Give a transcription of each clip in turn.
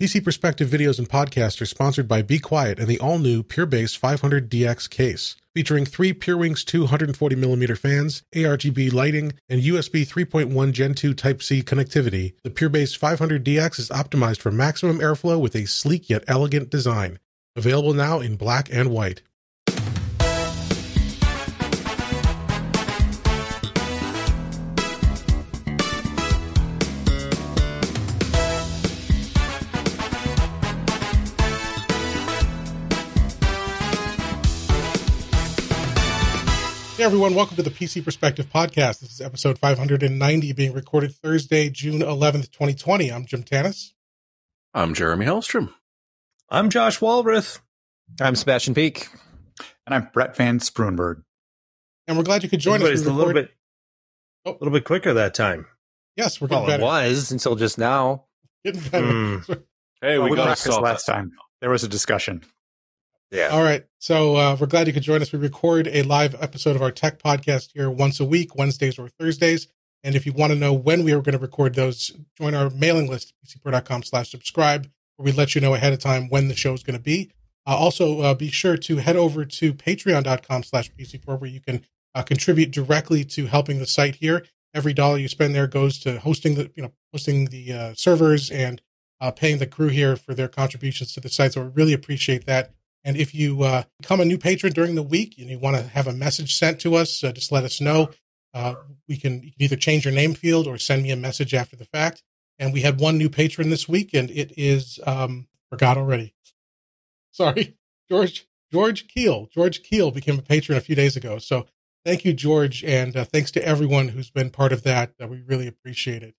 PC Perspective videos and podcasts are sponsored by Be Quiet and the all new PureBase 500DX case. Featuring three PureWings 240mm fans, ARGB lighting, and USB 3.1 Gen 2 Type C connectivity, the PureBase 500DX is optimized for maximum airflow with a sleek yet elegant design. Available now in black and white. Everyone, welcome to the PC Perspective Podcast. This is episode 590 being recorded Thursday, June 11th, 2020. I'm Jim Tanous. I'm Jeremy Hellstrom. I'm Josh Walrath. I'm Sebastian Peak. And I'm Brett Van Spruenberg. And we're glad you could join Everybody's us. a little bit, Oh. a little bit quicker that time. Yes, we're getting Well, it was until just now. Getting better. Mm. Hey, Well, we we got to practiced last that. time. There was a discussion. Yeah. All right. So uh, we're glad you could join us. We record a live episode of our tech podcast here once a week, Wednesdays or Thursdays. And if you want to know when we are going to record those, join our mailing list, pcper.com slash subscribe, where we let you know ahead of time when the show is going to be. Uh, also, uh, be sure to head over to patreon.com slash pcper, where you can uh, contribute directly to helping the site here. Every dollar you spend there goes to hosting the, you know, hosting the uh, servers and uh, paying the crew here for their contributions to the site. So we really appreciate that. And if you uh, become a new patron during the week and you want to have a message sent to us, uh, just let us know. Uh, we can, you can either change your name field or send me a message after the fact. And we had one new patron this week, and it is um, forgot already. Sorry, George George Keel. George Keel became a patron a few days ago. So thank you, George, and uh, thanks to everyone who's been part of that. Uh, we really appreciate it.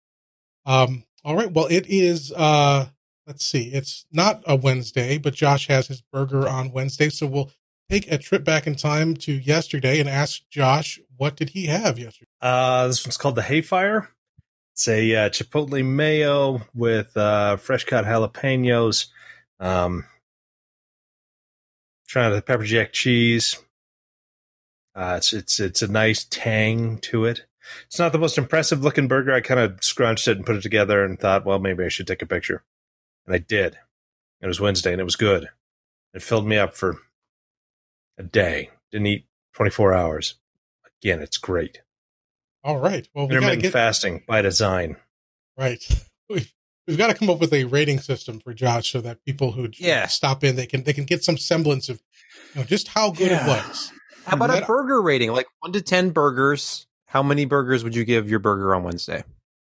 Um, all right, well, it is. Uh, let's see, it's not a Wednesday, but Josh has his burger on Wednesday. So we'll take a trip back in time to yesterday and ask Josh, what did he have yesterday? Uh, this one's called the Hayfire. It's a uh, chipotle mayo with uh, fresh cut jalapenos, um, trying to pepper jack cheese. Uh, it's it's it's a nice tang to it. It's not the most impressive looking burger. I kind of scrunched it and put it together and thought, well, maybe I should take a picture, and I did. It was Wednesday and it was good. It filled me up for a day. Didn't eat 24 hours. Again, it's great. All right. Well, we got to Intermittent get fasting by design. right. We've, we've got to come up with a rating system for Josh so that people who Yeah. stop in they can they can get some semblance of you know, just how good Yeah. it was. How about a burger rating? Like one to ten burgers. How many burgers would you give your burger on Wednesday?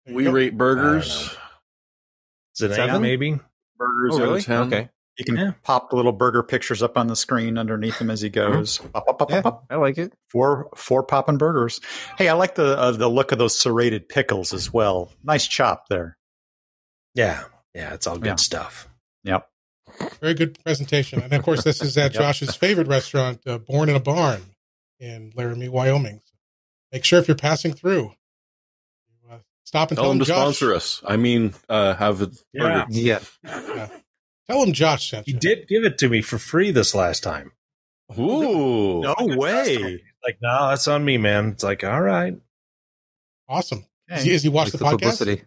We go. rate burgers. Is it eight, Seven? maybe? Burgers. Oh, are- really? 10. Okay. You can Yeah. pop the little burger pictures up on the screen underneath him as he goes. Pop, pop, pop, Yeah, pop, pop. I like it. Four, four popping burgers. Hey, I like the uh, the look of those serrated pickles as well. Nice chop there. Yeah. Yeah, it's all good Yeah. stuff. Yep. Very good presentation. And of course, this is at Yep. Josh's favorite restaurant, uh, Born in a Barn in Laramie, Wyoming. So make sure if you're passing through, you, stop and Tell tell, them him to Josh. sponsor us. I mean, uh, have a Yeah. burger. Yeah. Tell him Josh sent He you. did give it to me for free this last time. Ooh. No way. Like, no, that's on me, man. It's like, all right. Awesome. Is he, is he watched Like the podcast? publicity.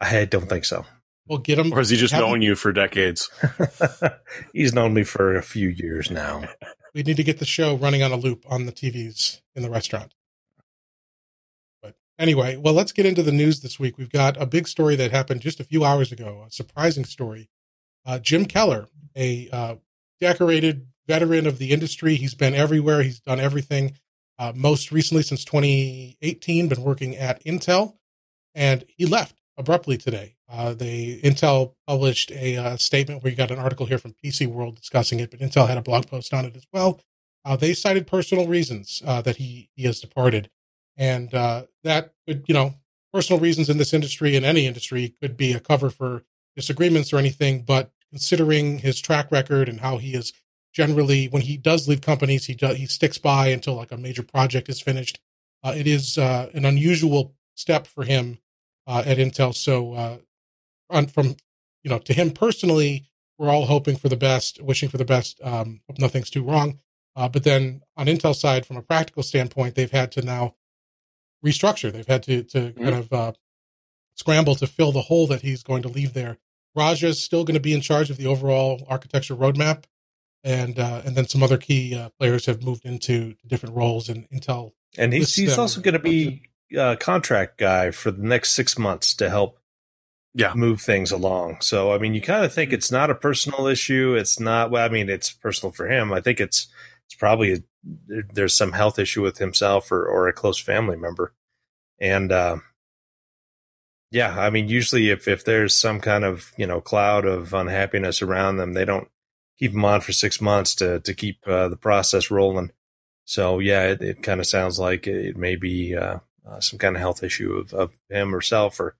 I don't think so. We'll get him. Or has he just Have known you for decades? He's known me for a few years now. We need to get the show running on a loop on the TVs in the restaurant. Anyway, well, let's get into the news this week. We've got a big story that happened just a few hours ago, a surprising story. Uh, Jim Keller, a uh, decorated veteran of the industry, he's been everywhere, he's done everything. Uh, most recently, since 2018, been working at Intel, and he left abruptly today. Uh, they Intel published a uh, statement. Where we got an article here from PC World discussing it, but Intel had a blog post on it as well. Uh, they cited personal reasons that he he has departed, and uh, that could you know personal reasons in this industry in any industry could be a cover for disagreements or anything. But considering his track record and how he is generally when he does leave companies, he does, he sticks by until like a major project is finished. Uh, it is uh, an unusual step for him uh, at Intel. So, uh, on, from you know to him personally, we're all hoping for the best, wishing for the best. Um, hope nothing's too wrong. Uh, but then on Intel side, from a practical standpoint, they've had to now restructure. They've had to to kind of uh, scramble to fill the hole that he's going to leave there Raja is still going to be in charge of the overall architecture roadmap, and uh, and then some other key uh, players have moved into different roles in Intel. And he's he's also going to be a contract guy for the next six months to help Yeah. move things along. So I mean, you kind of think it's not a personal issue. It's not. Well, I mean, it's personal for him. I think it's it's probably a, there's some health issue with himself or or a close family member, and uh, yeah, I mean, usually if if there's some kind of you know cloud of unhappiness around them, they don't keep them on for six months to to keep uh, the process rolling. So yeah, it, it kind of sounds like it may be uh, uh, some kind of health issue of, of him herself or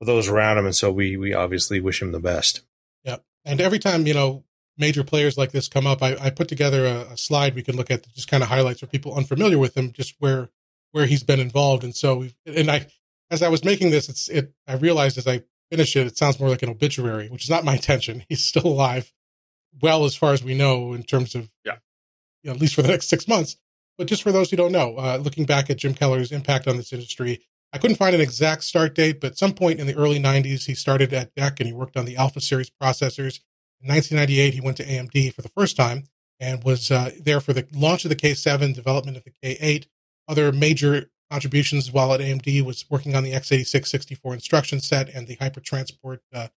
those around him, and so we we obviously wish him the best. Yeah. And every time you know major players like this come up, I, I put together a, a slide we can look at that just kind of highlights for people unfamiliar with him, just where where he's been involved. And so, we've, and I, as I was making this, it's it. I realized as I finish it, it sounds more like an obituary, which is not my intention. He's still alive, well as far as we know in terms of Yeah. you know, at least for the next six months. But just for those who don't know, uh, looking back at Jim Keller's impact on this industry, I couldn't find an exact start date, but some point in the early 90s, he started at DEC and he worked on the Alpha series processors. In 1998, he went to AMD for the first time and was uh, there for the launch of the K7, development of the K8. Other major contributions while at AMD was working on the x86 64 instruction set and the hypertransport uh,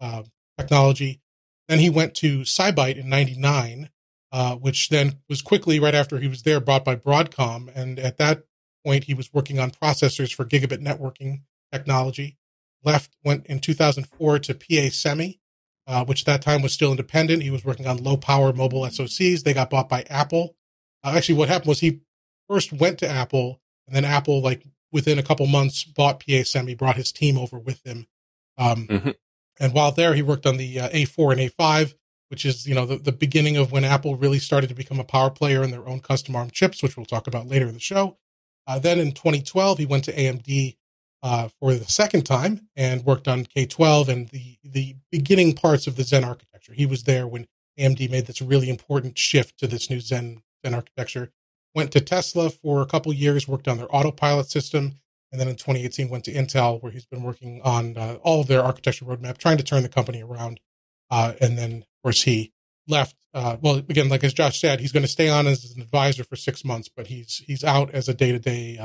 uh, technology. Then he went to SiByte in 99, uh, which then was quickly, right after he was there, bought by Broadcom. And at that point, he was working on processors for gigabit networking technology. Left, went in 2004 to PA Semi, uh, which at that time was still independent. He was working on low power mobile SoCs. They got bought by Apple. Uh, actually, what happened was he first went to Apple, and then Apple, like within a couple months, bought PA Semi, brought his team over with him. Um, Mhm. And while there, he worked on the uh, A4 and A5, which is you know the, the beginning of when Apple really started to become a power player in their own custom ARM chips, which we'll talk about later in the show. Uh, then in 2012, he went to AMD uh, for the second time and worked on K12 and the the beginning parts of the Zen architecture. He was there when AMD made this really important shift to this new Zen Zen architecture. Went to Tesla for a couple years, worked on their autopilot system, and then in 2018 went to Intel, where he's been working on uh, all of their architecture roadmap, trying to turn the company around. Uh, and then, of course, he left. Uh, well, again, like as Josh said, he's going to stay on as an advisor for six months, but he's he's out as a day to day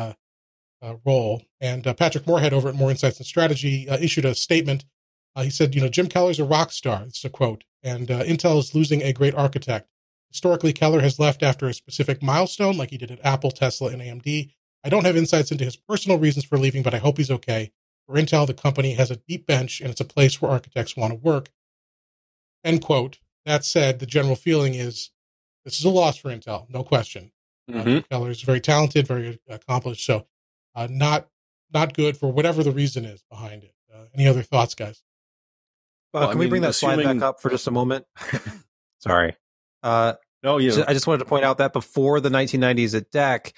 role. And uh, Patrick Moorhead over at Moor Insights and Strategy uh, issued a statement. Uh, he said, "You know, Jim Keller's a rock star." It's a quote, and uh, Intel is losing a great architect. Historically, Keller has left after a specific milestone, like he did at Apple, Tesla, and AMD. I don't have insights into his personal reasons for leaving, but I hope he's okay. For Intel, the company has a deep bench, and it's a place where architects want to work. End quote. That said, the general feeling is this is a loss for Intel, no question. Uh, Mhm. Keller is very talented, very accomplished, so uh, not not good for whatever the reason is behind it. Uh, any other thoughts, guys? Uh, Well, I can we bring that slide back up for just a moment? Sorry. Uh, No, you know, I just wanted to point out that before the 1990s at DEC,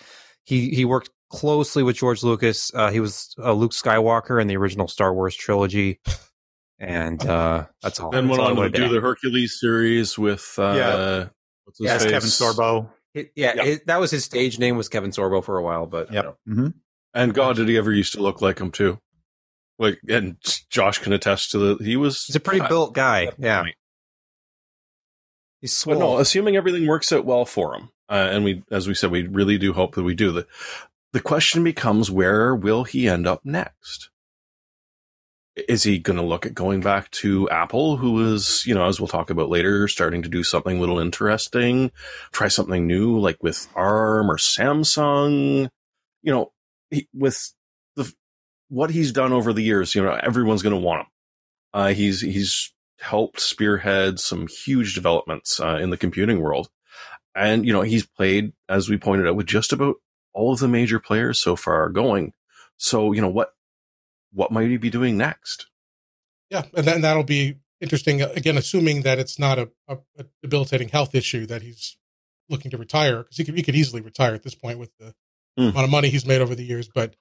he he worked closely with George Lucas. Uh, he was uh, Luke Skywalker in the original Star Wars trilogy, and uh, that's all. then went on to do add. the Hercules series with uh, Yeah. what's his Yes, face? Kevin Sorbo. It- yeah, Yeah. it- that was his stage name was Kevin Sorbo for a while, but Yep. you know. hmm And God, did he ever used to look like him too? Like, and Josh can attest to the he was. he's a pretty built guy. Yeah, he's But swole. no, assuming everything works out well for him, uh, and we, as we said, we really do hope that we do. The the question becomes, where will he end up next? Is he going to look at going back to Apple, who is, you know, as we'll talk about later, starting to do something a little interesting, try something new, like with ARM or Samsung? You know, he, with the what he's done over the years, you know, everyone's going to want him. Uh, he's he's helped spearhead some huge developments uh, in the computing world, and you know he's played, as we pointed out, with just about all of the major players so far going. So you know what what might he be doing next? Yeah, and, that, and that'll be interesting. Again, assuming that it's not a, a, a debilitating health issue that he's looking to retire, because he could he could easily retire at this point with the Hmm. amount of money he's made over the years. But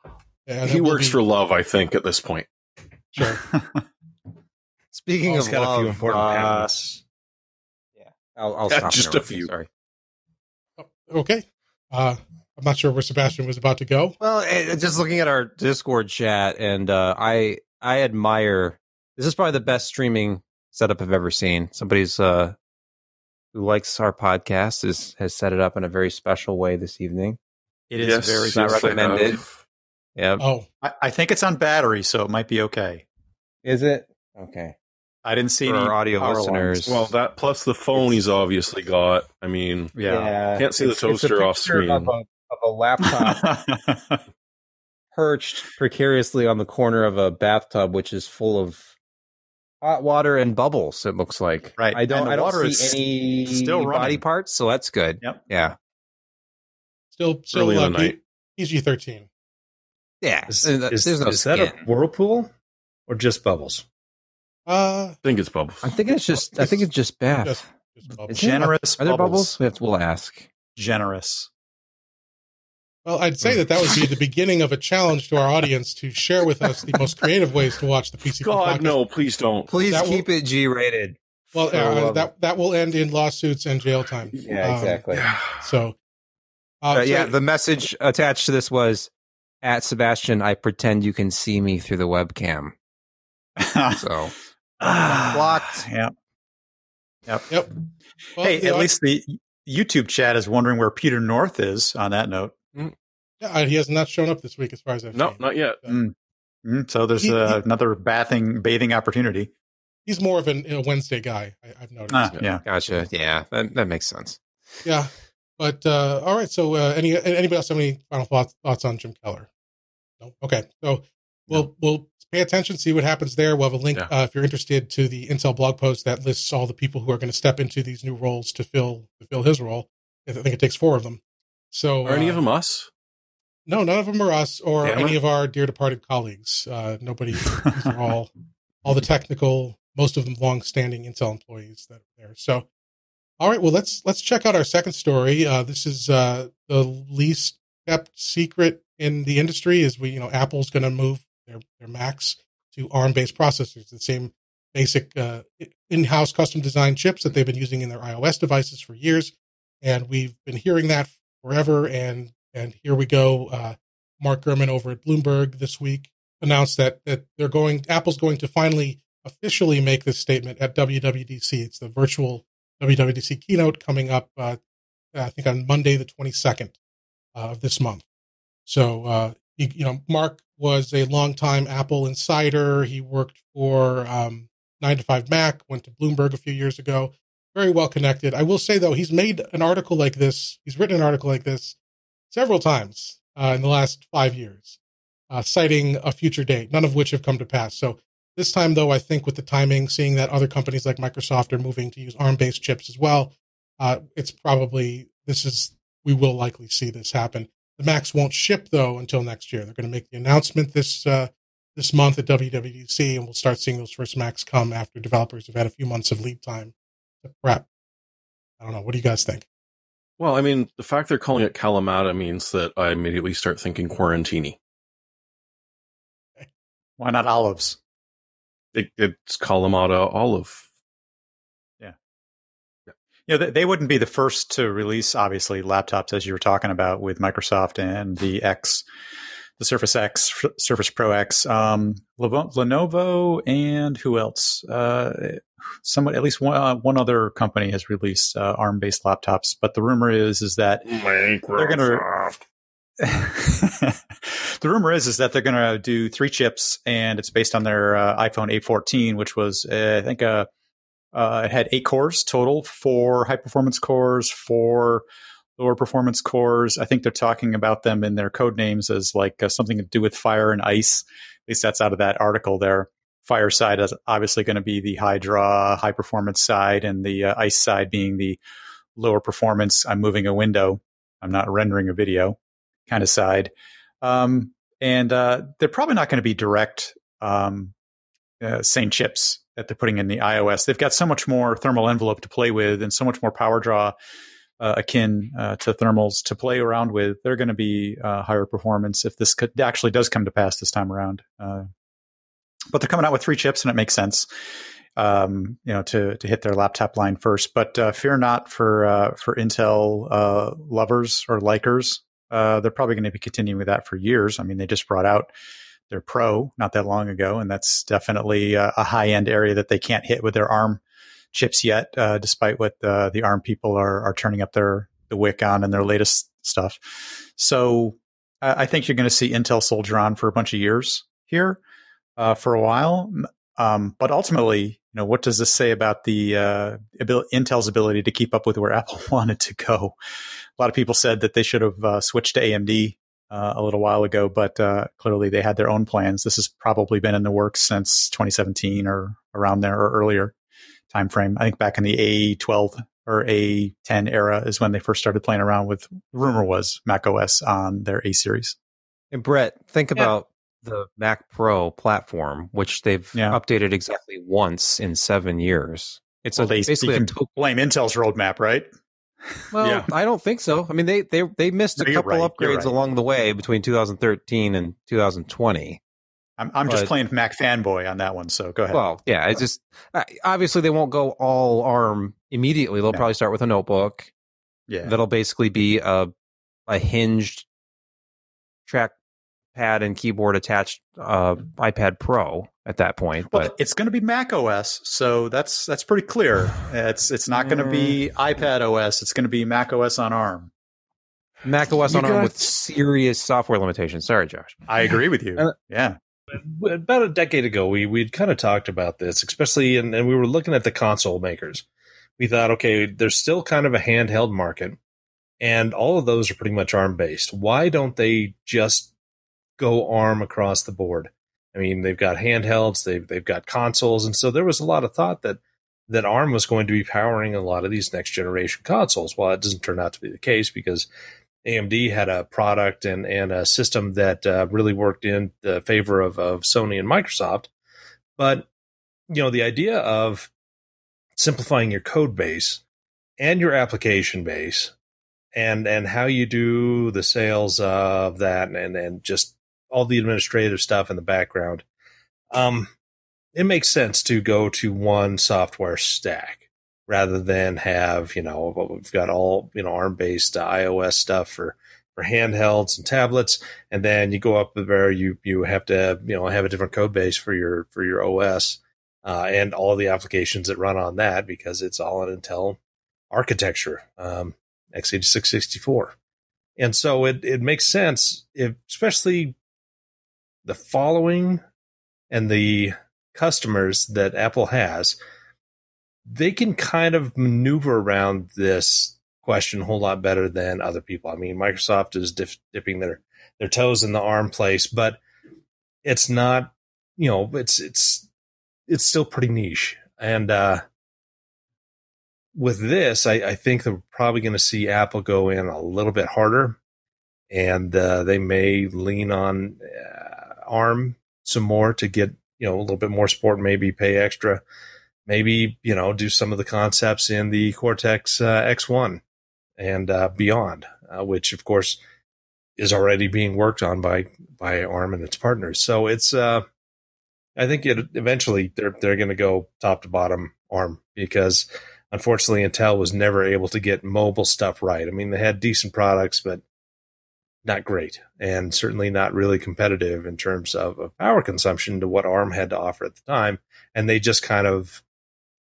yeah, he works be- for love, I think, at this point. sure. Speaking He's of got a few love, important uh, patents. I'll, I'll Yeah, stop just a interrupting, few. Sorry. Okay. Uh, I'm not sure where Sebastian was about to go. Well, eh, just looking at our Discord chat, and uh, I I admire This is probably the best streaming setup I've ever seen. Somebody's uh, who likes our podcast is has set it up in a very special way this evening. It is Yes, very not recommended. Yeah, Oh, I, I think it's on battery, so it might be okay. is it okay I didn't see for any our audio power listeners? Well, that plus the phone he's obviously got. I mean, lines. Yeah. Can't see the It's- it's a toaster off screen. Of a, of a laptop perched precariously on the corner of a bathtub, which is full of hot water and bubbles. It looks like. Right. I don't. And the I don't water see is any still body parts, so that's good. Yep. Yeah. Still, still Early in uh, the night. PG thirteen. Yeah. Is, And that- is- there's no is that a whirlpool or just bubbles? Uh, I think it's bubbles. I'm thinking it's just. I think it's just bath. just, just bubbles. Is? Generous Are there bubbles. bubbles? We have to, we'll ask. Generous. Well, I'd say that that would be the beginning of a challenge to our audience to share with us the most creative ways to watch the PCP God, podcast. no, please don't. Please That will- keep it G rated. Well, uh, that that will end in lawsuits and jail time. Yeah, Um, exactly. So, uh, Uh, so- yeah, the message attached to this was at Sebastian. I pretend you can see me through the webcam. So blocked. Yeah. yep. Well, hey, at au- least the YouTube chat is wondering where Peter North is on that note. yeah, uh, he has not shown up this week, as far as I've No, seen. not yet. Mm, so there's He- uh, he- another bathing bathing opportunity. He's more of an, a Wednesday guy. I, I've noticed. Ah, yeah. Gotcha. Yeah, that, that makes sense. Yeah, but uh, all right. So, uh, any anybody else have any final thoughts, thoughts on Jim Keller? No. Okay. So we'll we'll pay attention, see what happens there. We'll have a link Yeah. uh, if you're interested to the Intel blog post that lists all the people who are going to step into these new roles to fill to fill his role. I think it takes four of them. So Are any uh, of them us? No, none of them are us or Damn any it. of our dear departed colleagues. Uh, nobody. these are all all the technical, most of them long-standing Intel employees that are there. So, all right. Well, let's let's check out our second story. Uh, this is uh, the least kept secret in the industry. Is we you know Apple's going to move their their Macs to ARM-based processors, the same basic uh, in-house custom designed chips that they've been using in their iOS devices for years, and we've been hearing that forever. And and here we go. Uh, Mark Gurman over at Bloomberg this week announced that that they're going. Apple's going to finally officially make this statement at WWDC. It's the virtual WWDC keynote coming up. Uh, I think on Monday the twenty second uh, of this month. So uh, you know, Mark was a longtime Apple insider. He worked for um, Nine to Five Mac. Went to Bloomberg a few years ago. Very well connected. I will say though, he's made an article like this. He's written an article like this several times uh, in the last five years, uh, citing a future date, none of which have come to pass. So this time, though, I think with the timing, seeing that other companies like Microsoft are moving to use ARM-based chips as well, uh, it's probably this is we will likely see this happen. The Macs won't ship though until next year. They're going to make the announcement this uh, this month at WWDC, and we'll start seeing those first Macs come after developers have had a few months of lead time to prep. I don't know. What do you guys think? Well, I mean, the fact they're calling it Kalamata means that I immediately start thinking Quarantini. Why not olives? It, it's Kalamata Olive. Yeah. yeah. You know, they, they wouldn't be the first to release, obviously, laptops as you were talking about with Microsoft and the X, the Surface X, Surface Pro X, um, Levo- Lenovo, and who else? Uh, someone, at least one, uh, one other company has released uh, ARM-based laptops. But the rumor is is that They're gonna- the rumor is is that they're going to do three chips, and it's based on their uh, iPhone A14, which was uh, I think a uh, it had eight cores total, four high performance cores, four lower performance cores. I think they're talking about them in their code names as like uh, something to do with fire and ice. At least that's out of that article there. Fire side is obviously going to be the high draw, high performance side, and the uh, ice side being the lower performance. I'm moving a window. I'm not rendering a video kind of side. Um, and uh, they're probably not going to be direct um, uh, same chips that they're putting in the iOS. They've got so much more thermal envelope to play with and so much more power draw uh, akin uh, to thermals to play around with. They're going to be uh, higher performance if this could, actually does come to pass this time around. Uh, but they're coming out with three chips, and it makes sense. Um, you know, to to hit their laptop line first, but fear not for for Intel lovers or likers. Uh, they're probably going to be continuing with that for years. I mean, they just brought out their Pro not that long ago, and that's definitely a, a high end area that they can't hit with their ARM chips yet, uh, despite what uh, the ARM people are are turning up their the wick on and their latest stuff. So I think you're going to see Intel soldier on for a bunch of years here uh, for a while. Um, but ultimately, you know, what does this say about the uh, abil- Intel's ability to keep up with where Apple wanted to go? A lot of people said that they should have uh, switched to AMD uh, a little while ago, but uh, clearly they had their own plans. This has probably been in the works since 2017 or around there or earlier time frame. I think back in the A12 or A10 era is when they first started playing around with. Rumor was Mac OS on their A series. And Brett, think yeah. about the Mac Pro platform, which they've yeah. updated exactly once in seven years. It's well, a, they, basically a to- blame Intel's roadmap, right? Well, yeah. I don't think so. I mean, they they they missed a couple right. upgrades right. along the way between 2013 and 2020. I'm I'm but, just playing Mac fanboy on that one, so go ahead. Well, yeah, it's just obviously they won't go all ARM immediately. They'll no. probably start with a notebook. Yeah, that'll basically be a a hinged track pad and keyboard attached uh, iPad Pro at that point. Well, but it's going to be Mac OS, so that's that's pretty clear. It's it's not going to be mm. iPad OS. It's going to be Mac OS on ARM. Mac OS you on. ARM with serious software limitations. Sorry, Josh. I agree with you. Uh, yeah. About a decade ago, we we'd kind of talked about this, especially, and we were looking at the console makers. We thought, okay, there's still kind of a handheld market, and all of those are pretty much ARM based. Why don't they just go ARM across the board. I mean, they've got handhelds, they've they've got consoles, and so there was a lot of thought that that ARM was going to be powering a lot of these next generation consoles. Well, it doesn't turn out to be the case because AMD had a product and and a system that uh, really worked in the favor of of Sony and Microsoft. But you know, the idea of simplifying your code base and your application base and and how you do the sales of that and and just all the administrative stuff in the background, um, it makes sense to go to one software stack rather than have you know we've got all you know ARM based iOS stuff for for handhelds and tablets, and then you go up there you you have to you know have a different code base for your for your OS uh, and all the applications that run on that because it's all an Intel architecture, um, x86 64. And so it, it makes sense, if, especially the following and the customers that Apple has, they can kind of maneuver around this question a whole lot better than other people. I mean, Microsoft is dip, dipping their their toes in the arm place, but it's not, you know, it's it's it's still pretty niche. And uh with this, I, I think they're probably going to see Apple go in a little bit harder, and uh, they may lean on uh, arm some more to get you know a little bit more support maybe pay extra maybe you know do some of the concepts in the cortex uh, x1 and uh, beyond uh, which of course is already being worked on by by arm and its partners. So it's uh i think it eventually they're they're going to go top to bottom arm because unfortunately intel was never able to get mobile stuff right. I mean they had decent products but not great and certainly not really competitive in terms of, of, power consumption to what ARM had to offer at the time. And they just kind of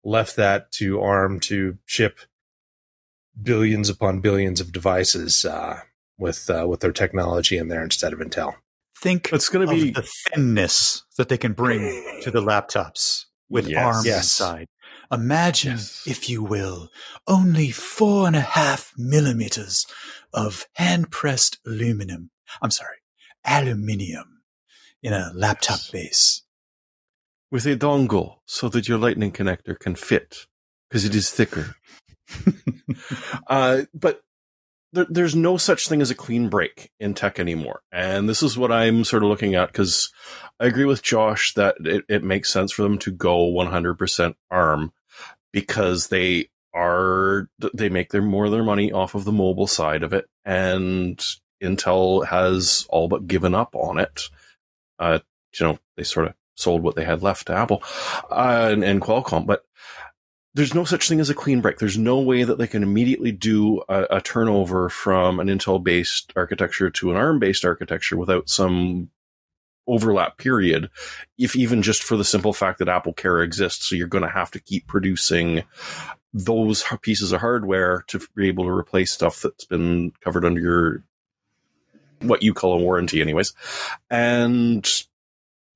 left that to ARM to ship billions upon billions of devices uh, with uh, with their technology in there instead of Intel. Think it's going to be the thinness that they can bring to the laptops with yes, ARM yes. inside. Imagine, yes. if you will, only four and a half millimeters of hand pressed aluminum. I'm sorry, aluminium in a laptop yes. base. With a dongle so that your lightning connector can fit because it is thicker. uh, but there, there's no such thing as a clean break in tech anymore. And this is what I'm sort of looking at because I agree with Josh that it, it makes sense for them to go 100% ARM because they are they make their more of their money off of the mobile side of it, and Intel has all but given up on it. Uh, you know, they sort of sold what they had left to Apple uh, and, and Qualcomm, but there's no such thing as a clean break. There's no way that they can immediately do a, a turnover from an Intel based architecture to an ARM based architecture without some overlap period, if even just for the simple fact that Apple Care exists. So you're going to have to keep producing those pieces of hardware to be able to replace stuff that's been covered under your what you call a warranty anyways and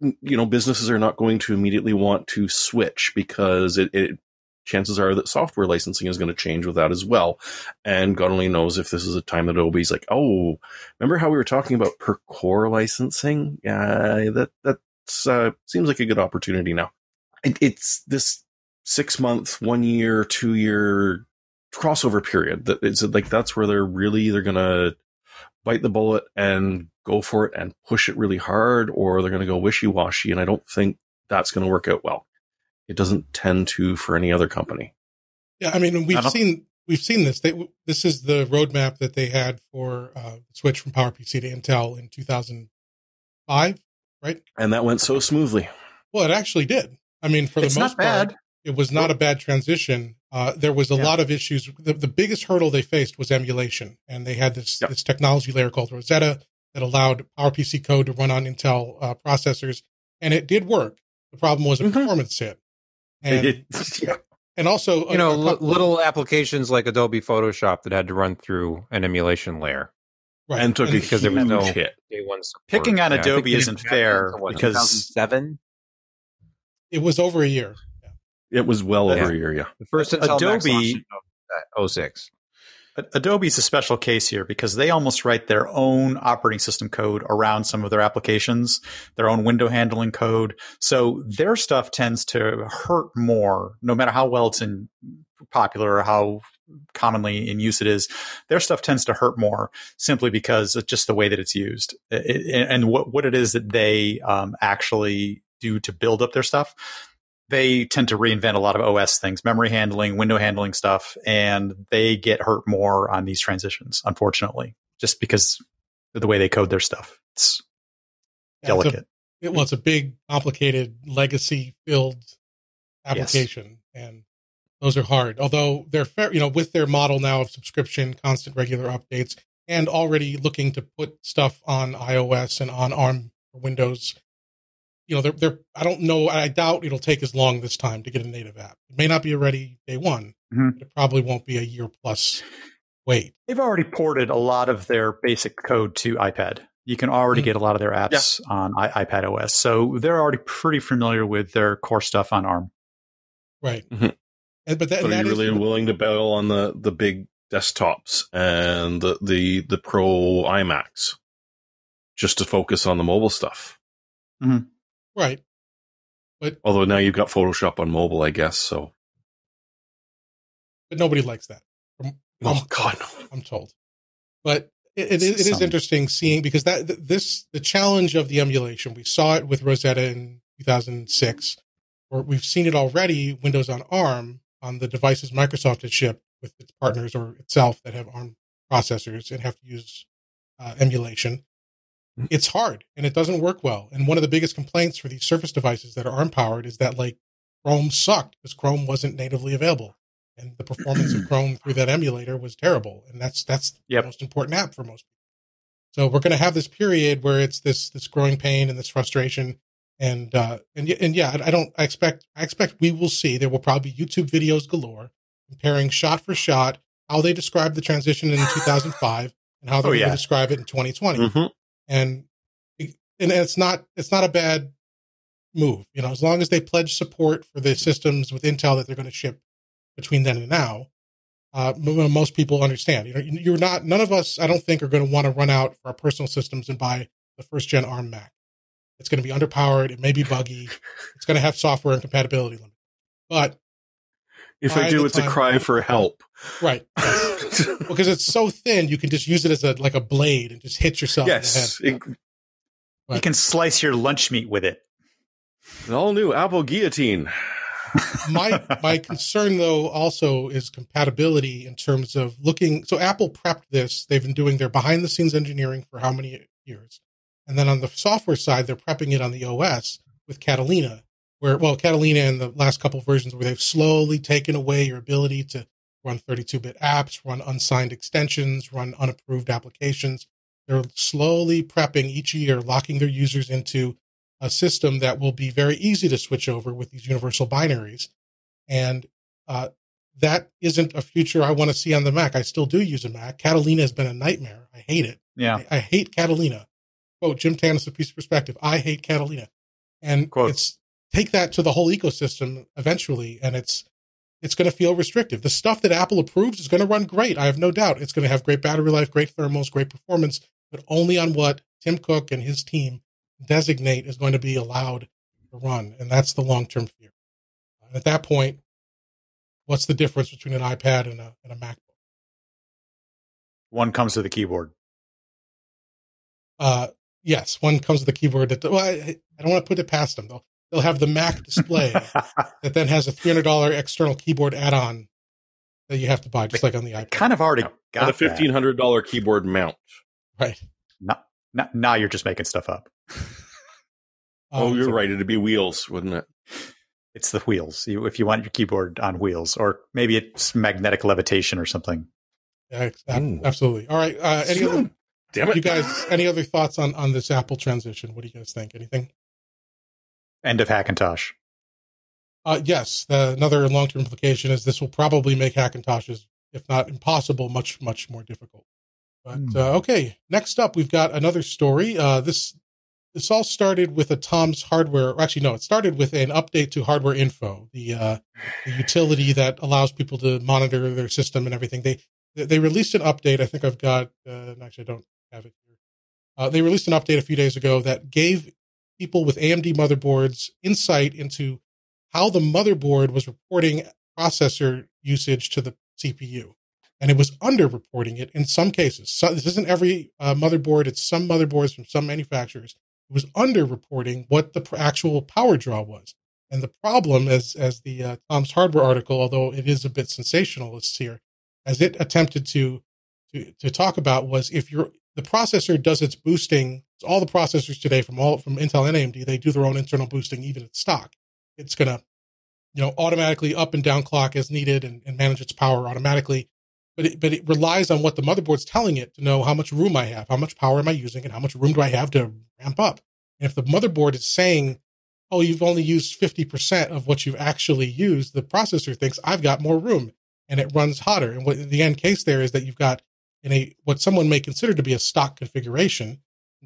you know businesses are not going to immediately want to switch because it, it chances are that software licensing is going to change with that as well. And God only knows if this is a time that Adobe's like, oh, remember how we were talking about per core licensing? Yeah, that that's uh, seems like a good opportunity now. It, it's this six month, one year, two year crossover period that it's like that's where they're really they're gonna bite the bullet and go for it and push it really hard, or they're gonna go wishy washy. And I don't think that's going to work out well it doesn't tend to for any other company. Yeah, I mean, we've I seen we've seen this. They, this is the roadmap that they had for uh, switch from PowerPC to Intel in 2005, right? And that went so smoothly. Well, it actually did. I mean, for it's the most part, it was not a bad transition. Uh, there was a yeah. lot of issues. The, the, biggest hurdle they faced was emulation, and they had this yep. this technology layer called Rosetta that allowed PowerPC code to run on Intel uh, processors, and it did work. The problem was a mm-hmm. performance hit. And, yeah. and also, you know, l- little applications like Adobe Photoshop that had to run through an emulation layer. Right. And took and because there was no hit. day one support. Picking on yeah, Adobe isn't fair because seven. It was over a year. Yeah. It was well over a year. Yeah. The first Intel Adobe 06. Adobe's a special case here because they almost write their own operating system code around some of their applications, their own window handling code. So their stuff tends to hurt more, no matter how well it's in popular or how commonly in use it is. Their stuff tends to hurt more simply because of just the way that it's used it, and what what it is that they um, actually do to build up their stuff they tend to reinvent a lot of OS things, memory handling, window handling stuff, and they get hurt more on these transitions, unfortunately, just because of the way they code their stuff. It's yeah, delicate. It's a, well, it's a big, complicated, legacy filled application, yes. and those are hard. Although they're fair, you know, with their model now of subscription, constant, regular updates, and already looking to put stuff on iOS and on ARM Windows you know, they're, they're, I don't know. I doubt it'll take as long this time to get a native app. It may not be ready day one. Mm-hmm. it probably won't be a year plus wait. They've already ported a lot of their basic code to iPad. You can already mm-hmm. get a lot of their apps yeah. on I- iPad OS. So they're already pretty familiar with their core stuff on ARM. Right. Mm-hmm. And, but that, so are you really is, willing to bail on the, the big desktops and the, the, the pro iMacs just to focus on the mobile stuff? Mm-hmm. Right. But although now you've got Photoshop on mobile, I guess so. But nobody likes that. From, oh I'm, God, I'm told. But it, it, it is interesting seeing because that this the challenge of the emulation. We saw it with Rosetta in 2006, or we've seen it already. Windows on ARM on the devices Microsoft has shipped with its partners or itself that have ARM processors and have to use uh, emulation it's hard and it doesn't work well. And one of the biggest complaints for these Surface devices that are ARM powered is that like Chrome sucked because Chrome wasn't natively available, and the performance of Chrome through that emulator was terrible. And that's that's yep. the most important app for most people. So we're going to have this period where it's this this growing pain and this frustration, and uh, and and yeah, I don't. I expect I expect we will see there will probably be YouTube videos galore comparing shot for shot how they described the transition in 2005 and how they're oh, yeah. describe it in 2020. Mm-hmm and and it's not it's not a bad move. You know, as long as they pledge support for the systems with Intel that they're going to ship between then and now, uh, most people understand. You know, you're not. None of us, I don't think, are going to want to run out for our personal systems and buy the first gen ARM Mac. It's going to be underpowered. It may be buggy. it's going to have software and compatibility limits. But if I do, it's time, a cry for help. Right. Yes. because it's so thin, you can just use it as a like a blade and just hit yourself yes, in the head. It, you can slice your lunch meat with it. An all new Apple guillotine. my my concern though also is compatibility in terms of looking so Apple prepped this. They've been doing their behind the scenes engineering for how many years? And then on the software side, they're prepping it on the OS with Catalina where well Catalina and the last couple versions where they've slowly taken away your ability to run 32-bit apps, run unsigned extensions, run unapproved applications. They're slowly prepping each year, locking their users into a system that will be very easy to switch over with these universal binaries. And uh, that isn't a future I want to see on the Mac. I still do use a Mac. Catalina has been a nightmare. I hate it. Yeah. I, I hate Catalina. Quote Jim Tanous, a PC Perspective. I hate Catalina. And Quote. it's take that to the whole ecosystem eventually, and it's it's going to feel restrictive. The stuff that Apple approves is going to run great. I have no doubt. It's going to have great battery life, great thermals, great performance, but only on what Tim Cook and his team designate is going to be allowed to run. And that's the long term fear. And at that point, what's the difference between an iPad and a, and a MacBook? One comes to the keyboard. Uh, yes, one comes with a keyboard that, well, I, I don't want to put it past them though. They'll have the Mac display that then has a $300 external keyboard add on that you have to buy, just like on the iPad. kind of already and got a fifteen hundred dollar keyboard mount. Right. Now, now, now you're just making stuff up. oh, Um, you're so- right. It'd be wheels, wouldn't it? It's the wheels. You, if you want your keyboard on wheels, or maybe it's magnetic levitation or something. Yeah, ex- absolutely. All right. Uh, any other, Damn it, you guys, any other thoughts on, on this Apple transition? What do you guys think? Anything? End of Hackintosh. Uh, yes. The, another long term implication is this will probably make Hackintoshes, if not impossible, much, much more difficult. But Hmm. uh, okay, next up, we've got another story. Uh, this this all started with a Tom's Hardware. or Actually, no, it started with an update to Hardware Info, the uh, the utility that allows people to monitor their system and everything. They they released an update. I think I've got. Uh, actually, I don't have it here. Uh, they released an update a few days ago that gave people with AMD motherboards insight into how the motherboard was reporting processor usage to the CPU and it was underreporting it in some cases. So this isn't every uh, motherboard; it's some motherboards from some manufacturers. It was underreporting what the actual power draw was, and the problem, as as the uh, Tom's Hardware article, although it is a bit sensationalist here, as it attempted to to to talk about was if your the processor does its boosting. All the processors today from all from Intel and AMD, they do their own internal boosting, even at stock. It's gonna, you know, automatically up and down clock as needed and, and manage its power automatically but it, but it relies on what the motherboard's telling it to know how much room I have, how much power am I using, and how much room do I have to ramp up. And if the motherboard is saying, "Oh, you've only used fifty percent of what you've actually used," the processor thinks I've got more room, and it runs hotter. And what the end case there is that you've got in a what someone may consider to be a stock configuration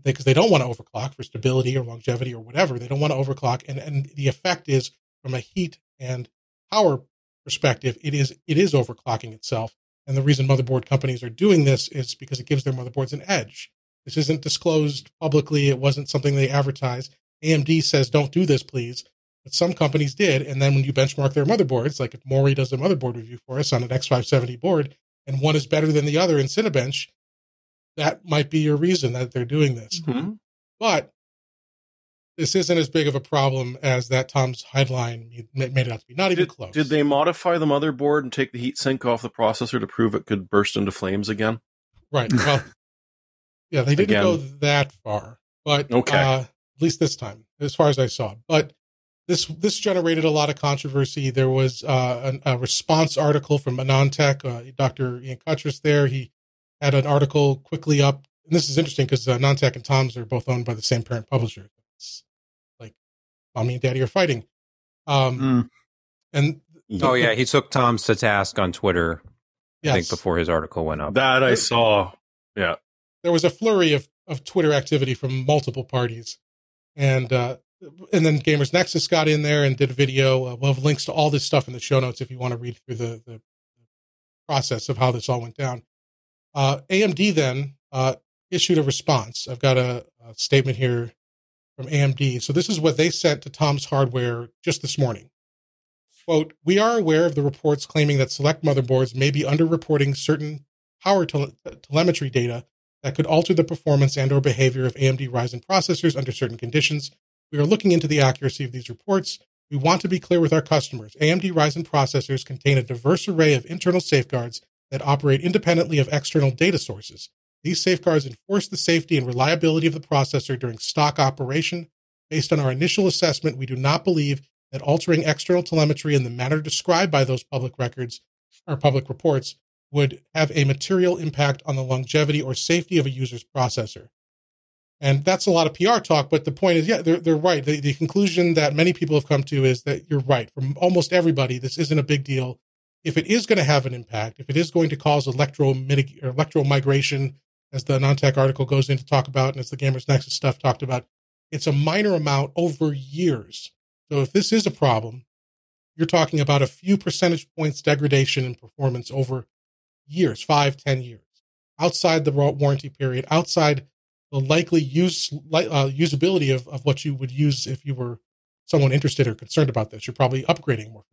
because they don't want to overclock for stability or longevity or whatever. They don't want to overclock, and and the effect is from a heat and power perspective, it is it is overclocking itself. And the reason motherboard companies are doing this is because it gives their motherboards an edge. This isn't disclosed publicly. It wasn't something they advertised. AMD says, don't do this, please. But some companies did. And then when you benchmark their motherboards, like if Morry does a motherboard review for us on an X570 board, and one is better than the other in Cinebench, that might be your reason that they're doing this. Mhm. But this isn't as big of a problem as that Tom's headline made made it out to be. Not even Did, close. did they modify the motherboard and take the heat sink off the processor to prove it could burst into flames again? Right. Well, yeah, they didn't Again. go that far, but Okay. uh, at least this time, as far as I saw. But this this generated a lot of controversy. There was uh, an, a response article from AnandTech, uh, Dr. Ian Cuttress. There, he had an article quickly up. And this is interesting because uh, AnandTech and Tom's are both owned by the same parent publisher. It's like mommy and daddy are fighting. Um, Mm. and Oh yeah, he took Tom's to task on Twitter. I think before his article went up. That I saw. Yeah, there was a flurry of, of Twitter activity from multiple parties, and uh, and then Gamers Nexus got in there and did a video. Uh, we'll have links to all this stuff in the show notes if you want to read through the, the process of how this all went down. Uh, AMD then uh, issued a response. I've got a, a statement here from AMD. So this is what they sent to Tom's Hardware just this morning. Quote, we are aware of the reports claiming that select motherboards may be underreporting certain power tele- telemetry data that could alter the performance and or behavior of AMD Ryzen processors under certain conditions. We are looking into the accuracy of these reports. We want to be clear with our customers. AMD Ryzen processors contain a diverse array of internal safeguards that operate independently of external data sources. These safeguards enforce the safety and reliability of the processor during stock operation. Based on our initial assessment, we do not believe that altering external telemetry in the manner described by those public records or public reports would have a material impact on the longevity or safety of a user's processor. And that's a lot of PR talk, but the point is, yeah, they're, they're right. The, the conclusion that many people have come to is that you're right. From almost everybody, this isn't a big deal. If it is going to have an impact, if it is going to cause electro migration, as the AnandTech article goes in to talk about, and as the Gamers Nexus stuff talked about, it's a minor amount over years. So if this is a problem, you're talking about a few percentage points degradation in performance over years, five, ten years, outside the warranty period, outside the likely use uh, usability of, of what you would use if you were someone interested or concerned about this. You're probably upgrading more.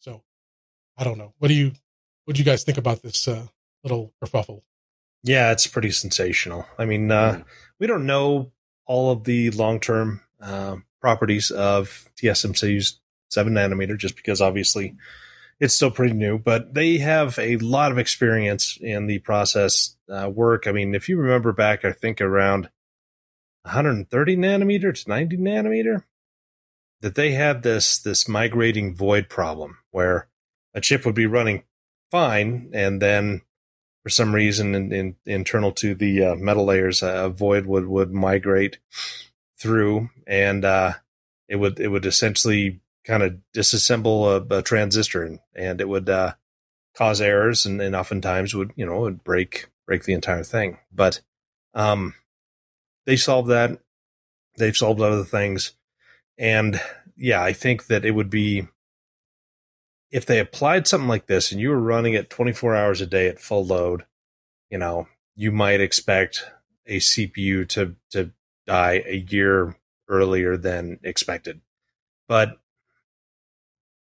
So I don't know. What do you what do you guys think about this uh, little kerfuffle? Yeah, it's pretty sensational. I mean, uh, mm. we don't know all of the long term uh, properties of TSMC's seven nanometer, just because obviously it's still pretty new, but they have a lot of experience in the process uh, work. I mean, if you remember back, I think around 130 nanometer to 90 nanometer, that they had this this migrating void problem where a chip would be running fine, and then for some reason, in, in, internal to the uh, metal layers, a void would would migrate through, and uh, it would it would essentially kind of disassemble a, a transistor and, and it would uh, cause errors and, and oftentimes would you know would break break the entire thing. But um, they solved that. They've solved other things, and yeah, I think that it would be if they applied something like this and you were running it 24 hours a day at full load. You know, you might expect a CPU to to die a year earlier than expected. But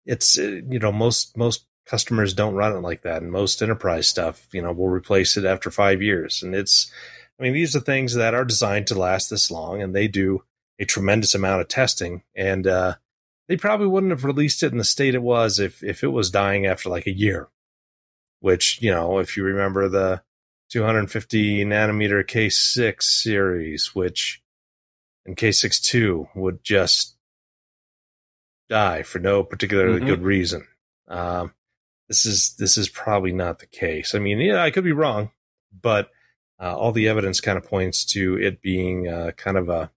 it's uh, you know most most customers don't run it like that. And most enterprise stuff you know will replace it after five years. And it's i mean these are things that are designed to last this long and they do a tremendous amount of testing. And uh, they probably wouldn't have released it in the state it was if if it was dying after like a year which you know if you remember the 250 nanometer k6 series which in k6 2 would just die for no particularly mm-hmm. good reason. Um, this is this is probably not the case. I mean, yeah, I could be wrong, but uh, all the evidence kind of points to it being uh, kind of a,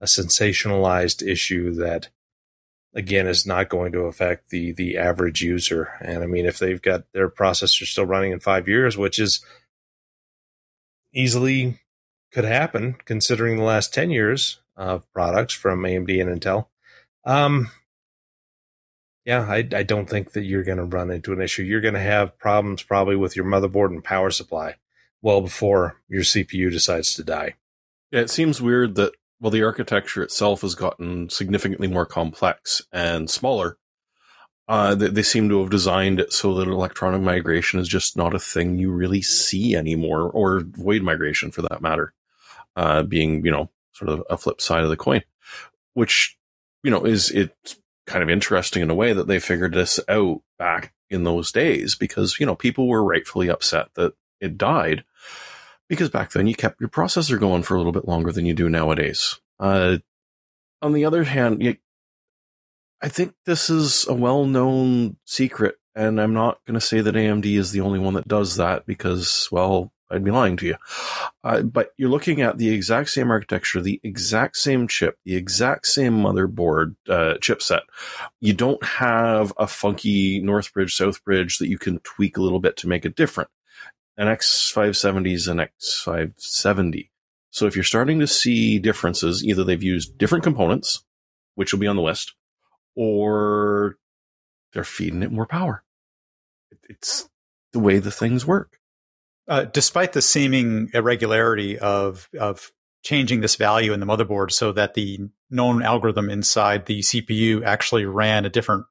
a sensationalized issue that again is not going to affect the the average user. And I mean, if they've got their processor still running in five years, which is easily could happen considering the last ten years of products from AMD and Intel. Um, yeah, I, I don't think that you're going to run into an issue. You're going to have problems probably with your motherboard and power supply well before your CPU decides to die. Yeah, it seems weird that well, the architecture itself has gotten significantly more complex and smaller. Uh, they, they seem to have designed it so that electronic migration is just not a thing you really see anymore, or void migration for that matter, uh, being you know sort of a flip side of the coin, which you know is it kind of interesting in a way that they figured this out back in those days because, you know, people were rightfully upset that it died because back then you kept your processor going for a little bit longer than you do nowadays. Uh, on the other hand, you, I think this is a well known secret, and I'm not going to say that AMD is the only one that does that because, well, I'd be lying to you. Uh, but you're looking at the exact same architecture, the exact same chip, the exact same motherboard uh, chipset. You don't have a funky North Bridge, South Bridge that you can tweak a little bit to make it different. An X570 is an X570. So if you're starting to see differences, either they've used different components, which will be on the list, or they're feeding it more power. It's the way the things work. Uh, despite the seeming irregularity of of changing this value in the motherboard so that the known algorithm inside the CPU actually ran a different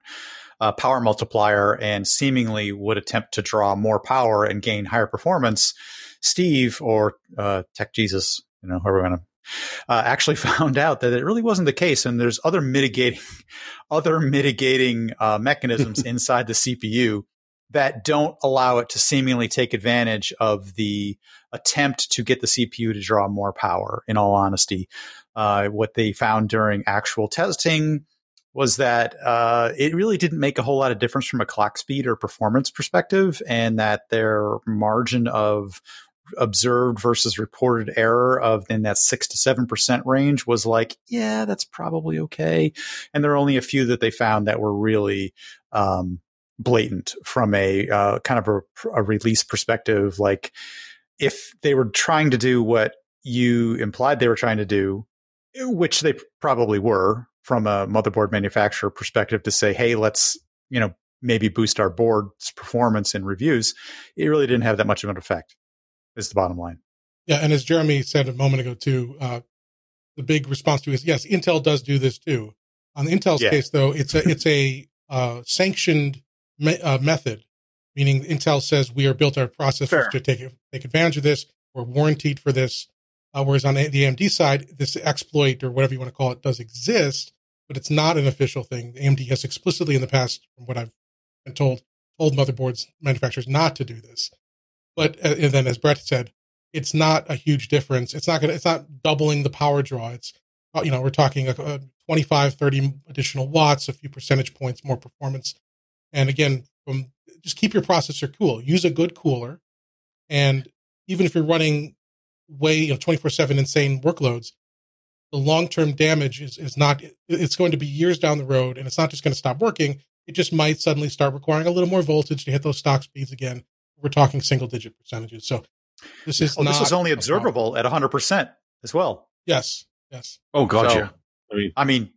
uh, power multiplier and seemingly would attempt to draw more power and gain higher performance, Steve or uh, Tech Jesus, you know, whoever we're going to uh, actually found out that it really wasn't the case, and there's other mitigating, other mitigating uh, mechanisms inside the CPU that don't allow it to seemingly take advantage of the attempt to get the CPU to draw more power. In all honesty, uh, what they found during actual testing was that uh, it really didn't make a whole lot of difference from a clock speed or performance perspective, and that their margin of observed versus reported error of in that six to seven percent range was like, yeah, that's probably okay. And there are only a few that they found that were really um, blatant from a uh, kind of a, a release perspective. Like if they were trying to do what you implied they were trying to do, which they probably were from a motherboard manufacturer perspective to say, hey, let's, you know, maybe boost our board's performance in reviews, it really didn't have that much of an effect, is the bottom line. Yeah. And as Jeremy said a moment ago, too, uh, the big response to is yes, Intel does do this too. On Intel's yeah. case, though, it's a it's a uh, sanctioned me- uh, method, meaning Intel says we are built our processors to take take advantage of this. We're warranted for this. Uh, whereas on the AMD side, this exploit or whatever you want to call it does exist, but it's not an official thing. AMD has explicitly in the past, from what I've been told, told motherboards manufacturers not to do this. But uh, and then, as Brett said, it's not a huge difference. It's not going it's not doubling the power draw. It's, uh, you know, we're talking a, a 25, 30 additional watts, a few percentage points more performance. And again, from just keep your processor cool. Use a good cooler. And even if you're running way, you know, 24 7 insane workloads, the long term damage is, is not, it's going to be years down the road and it's not just going to stop working. It just might suddenly start requiring a little more voltage to hit those stock speeds again. We're talking single digit percentages. So this is well, this is only observable at 100% as well. Yes. Yes. Oh, gotcha. So, I mean, I mean,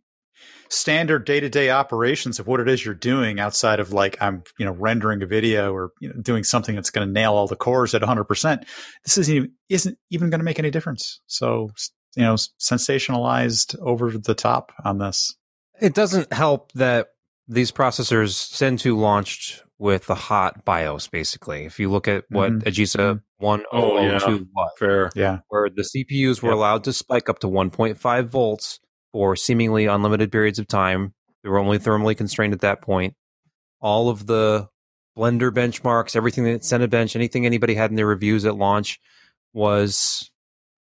standard day to day operations of what it is you're doing outside of like I'm, you know, rendering a video or you know, doing something that's going to nail all the cores at 100%. This isn't even, isn't even going to make any difference. So, you know, sensationalized over the top on this. It doesn't help that these processors Zen 2 launched with the hot BIOS, basically. If you look at what mm-hmm. AGESA 1002 oh, yeah. was, Fair. Yeah. where the CPUs were yep. allowed to spike up to 1.5 volts for seemingly unlimited periods of time. They were only thermally constrained at that point. All of the Blender benchmarks, everything that Cinebench, anything anybody had in their reviews at launch was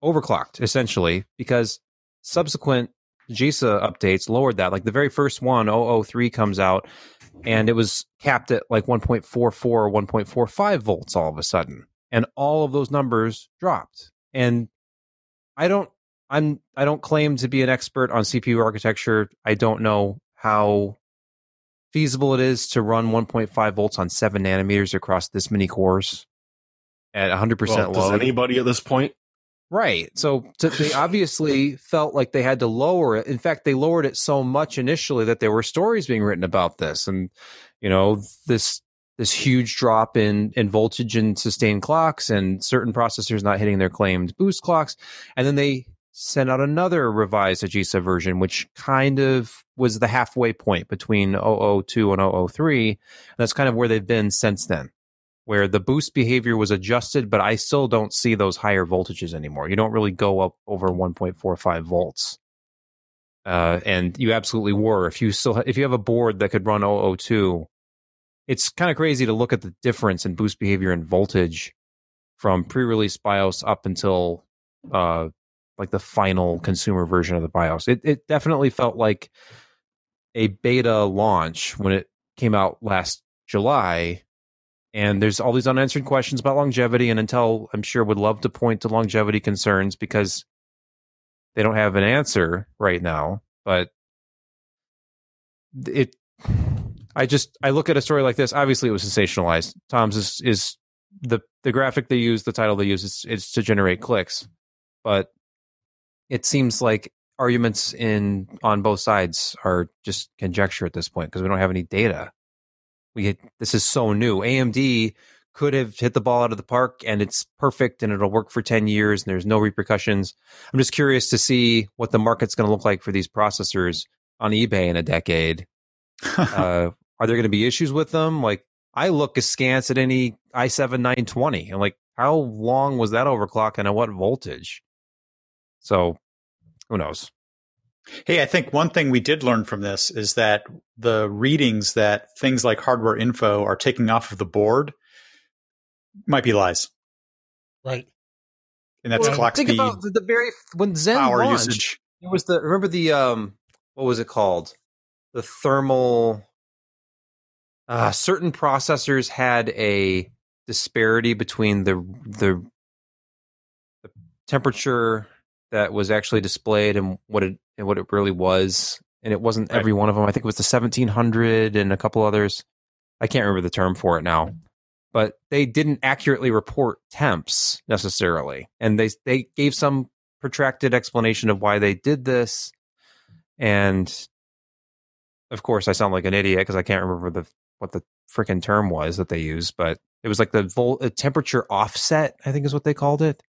overclocked essentially because subsequent AGESA updates lowered that. Like the very first one, 003 comes out and it was capped at like 1.44 or 1.45 volts all of a sudden. And all of those numbers dropped. And I don't I'm I don't claim to be an expert on CPU architecture. I don't know how feasible it is to run 1.5 volts on 7 nanometers across this many cores at 100% well, does load. anybody at this point? Right. So to, they obviously felt like they had to lower it. In fact, they lowered it so much initially that there were stories being written about this and you know, this this huge drop in in voltage and sustained clocks and certain processors not hitting their claimed boost clocks. And then they sent out another revised AGESA version, which kind of was the halfway point between 002 and 003. And that's kind of where they've been since then, where the boost behavior was adjusted, but I still don't see those higher voltages anymore. You don't really go up over 1.45 volts. Uh, and you absolutely were. If you still, if you have a board that could run 002, it's kind of crazy to look at the difference in boost behavior and voltage from pre-release BIOS up until uh, like the final consumer version of the BIOS. It it definitely felt like a beta launch when it came out last July. And there's all these unanswered questions about longevity, and Intel, I'm sure, would love to point to longevity concerns because they don't have an answer right now. But it, I just I look at a story like this. Obviously, it was sensationalized. Tom's is is the the graphic they use, the title they use is, is to generate clicks, but it seems like arguments in on both sides are just conjecture at this point because we don't have any data. We this is so new. AMD could have hit the ball out of the park and it's perfect and it'll work for 10 years and there's no repercussions. I'm just curious to see what the market's going to look like for these processors on eBay in a decade. uh, are there going to be issues with them? Like I look askance at any i7 920 and like how long was that overclock and at what voltage? So who knows? Hey, I think one thing we did learn from this is that the readings that things like hardware info are taking off of the board might be lies. Right. And that's well, clock think speed. Think about the, the, very when Zen power launched, usage. It was the remember the um what was it called? the thermal uh, certain processors had a disparity between the the, the temperature that was actually displayed and what it and what it really was. And it wasn't Right. every one of them. I think it was the 1700 and a couple others. I can't remember the term for it now. But they didn't accurately report temps necessarily. And they they gave some protracted explanation of why they did this. And of course i sound like an idiot because i can't remember the what the freaking term was that they used but it was like the vol- temperature offset i think is what they called it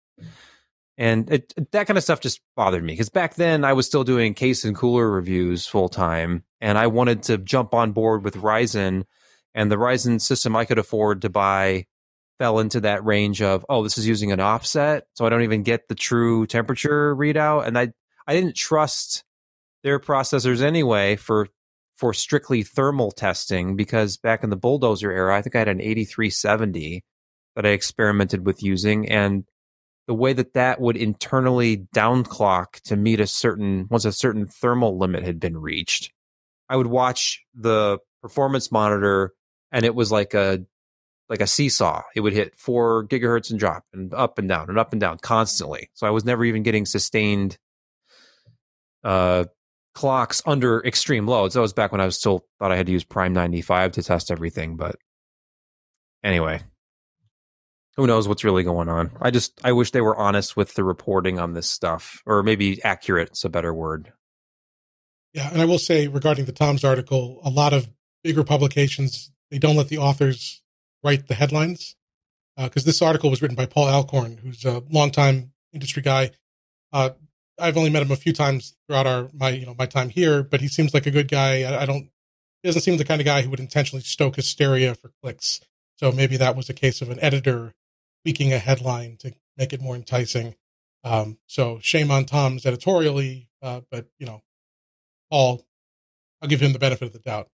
and it, that kind of stuff just bothered me because back then I was still doing case and cooler reviews full time, and I wanted to jump on board with Ryzen, and the Ryzen system I could afford to buy fell into that range of oh this is using an offset, so I don't even get the true temperature readout, and I I didn't trust their processors anyway for for strictly thermal testing because back in the bulldozer era I think I had an 8370 that I experimented with using and the way that that would internally downclock to meet a certain once a certain thermal limit had been reached. I would watch the performance monitor and it was like a like a seesaw. It would hit 4 gigahertz and drop and up and down and up and down constantly. So i was never even getting sustained uh clocks under extreme loads. That was back when i was still thought i had to use prime 95 to test everything but anyway who knows what's really going on i just i wish they were honest with the reporting on this stuff or maybe accurate is a better word Yeah, and I will say regarding the Tom's article, a lot of bigger publications they don't let the authors write the headlines because this article was written by Paul Alcorn, who's a longtime industry guy. Uh, I've only met him a few times throughout our my you know my time here, but he seems like a good guy. I, I don't he doesn't seem the kind of guy who would intentionally stoke hysteria for clicks. So maybe that was a case of an editor tweaking a headline to make it more enticing. Um, so shame on Tom's editorially, uh, but you know Paul, I'll give him the benefit of the doubt.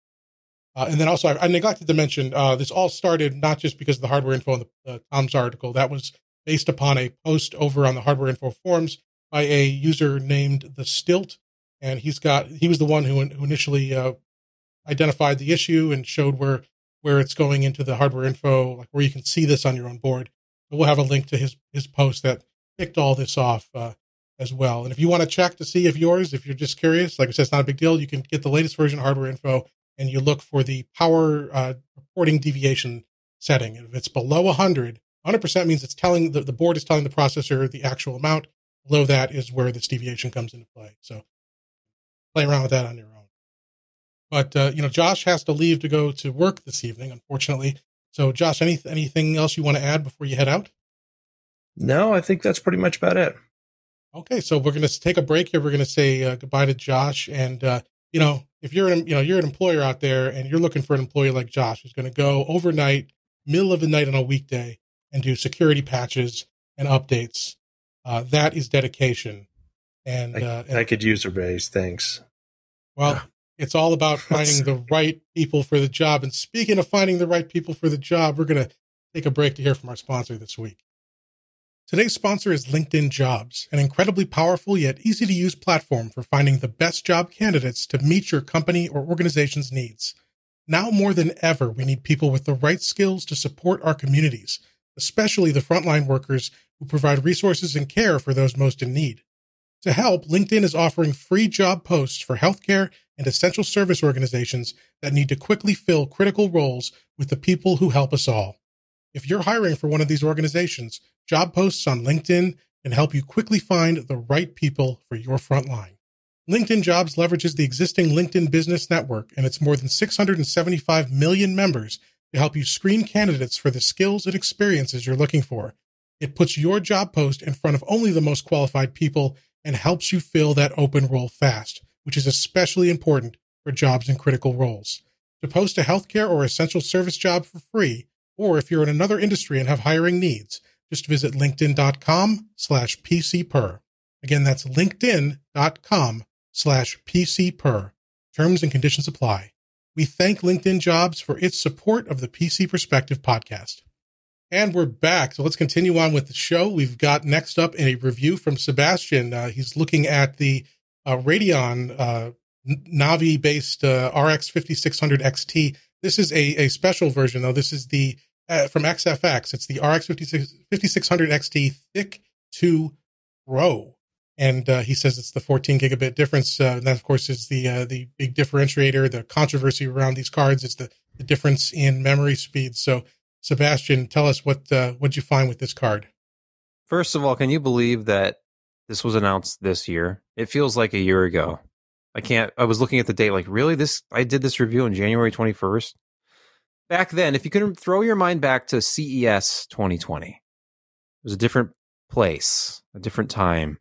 Uh, and then also, I, I neglected to mention uh, this all started not just because of the hardware info in the Tom's article. That was based upon a post over on the hardware info forums by a user named the Stilt, and he's got he was the one who, who initially uh, identified the issue and showed where where it's going into the hardware info, like where you can see this on your own board. We'll have a link to his his post that kicked all this off uh, as well. And if you want to check to see if yours, if you're just curious, like I said, it's not a big deal. You can get the latest version hardware info and you look for the power uh, reporting deviation setting. And if it's below 100, 100% means it's telling the, the board is telling the processor the actual amount. Below that is where this deviation comes into play. So play around with that on your own. But uh, you know, Josh has to leave to go to work this evening, unfortunately. So, Josh, any anything else you want to add before you head out? No, I think that's pretty much about it. Okay, so we're going to take a break here. We're going to say uh, goodbye to Josh, and uh, you know, if you're an you know you're an employer out there and you're looking for an employee like Josh who's going to go overnight, middle of the night on a weekday, and do security patches and updates, uh, that is dedication. And, I, uh, and I could use a raise. Thanks. well, it's all about finding the right people for the job. And speaking of finding the right people for the job, we're going to take a break to hear from our sponsor this week. Today's sponsor is LinkedIn Jobs, an incredibly powerful yet easy to use platform for finding the best job candidates to meet your company or organization's needs. Now more than ever, we need people with the right skills to support our communities, especially the frontline workers who provide resources and care for those most in need. To help, LinkedIn is offering free job posts for healthcare and essential service organizations that need to quickly fill critical roles with the people who help us all. If you're hiring for one of these organizations, job posts on LinkedIn can help you quickly find the right people for your front line. LinkedIn Jobs leverages the existing LinkedIn Business Network and its more than 675 million members to help you screen candidates for the skills and experiences you're looking for. It puts your job post in front of only the most qualified people and helps you fill that open role fast, which is especially important for jobs in critical roles. To post a healthcare or essential service job for free, or if you're in another industry and have hiring needs, just visit linkedin.com slash pcper. Again, that's linkedin.com slash pcper. Terms and conditions apply. We thank LinkedIn Jobs for its support of the PC Perspective podcast. And we're back. So let's continue on with the show. We've got next up a review from Sebastian. Uh, he's looking at the uh, Radeon uh, Navi based uh, RX 5600 XT. This is a, a special version though. This is the uh, from XFX. It's the RX 56, 5600 XT THICC 2 Pro. And uh, he says it's the 14 gigabit difference. Uh, and that, of course, is the uh, the big differentiator. The controversy around these cards is the, the difference in memory speed. So, Sebastian, tell us what uh, what you find with this card. First of all, can you believe that this was announced this year? It feels like a year ago. I can't. I was looking at the date, like, really? This I did this review on January 21st. Back then, if you can throw your mind back to CES 2020, it was a different place, a different time.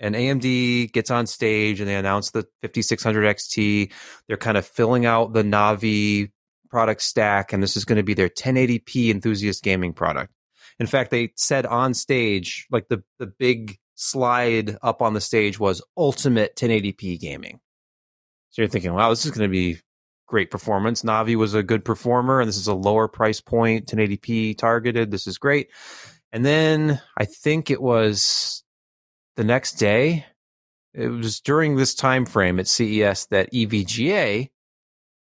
And AMD gets on stage and they announce the 5600 XT. They're kind of filling out the Navi product stack, and this is going to be their 1080p enthusiast gaming product. In fact, they said on stage, like the the big slide up on the stage was ultimate 1080p gaming. So you're thinking, wow, this is going to be great performance. Navi was a good performer, and this is a lower price point, 1080p targeted. This is great. And then I think it was the next day. It was during this time frame at CES that EVGA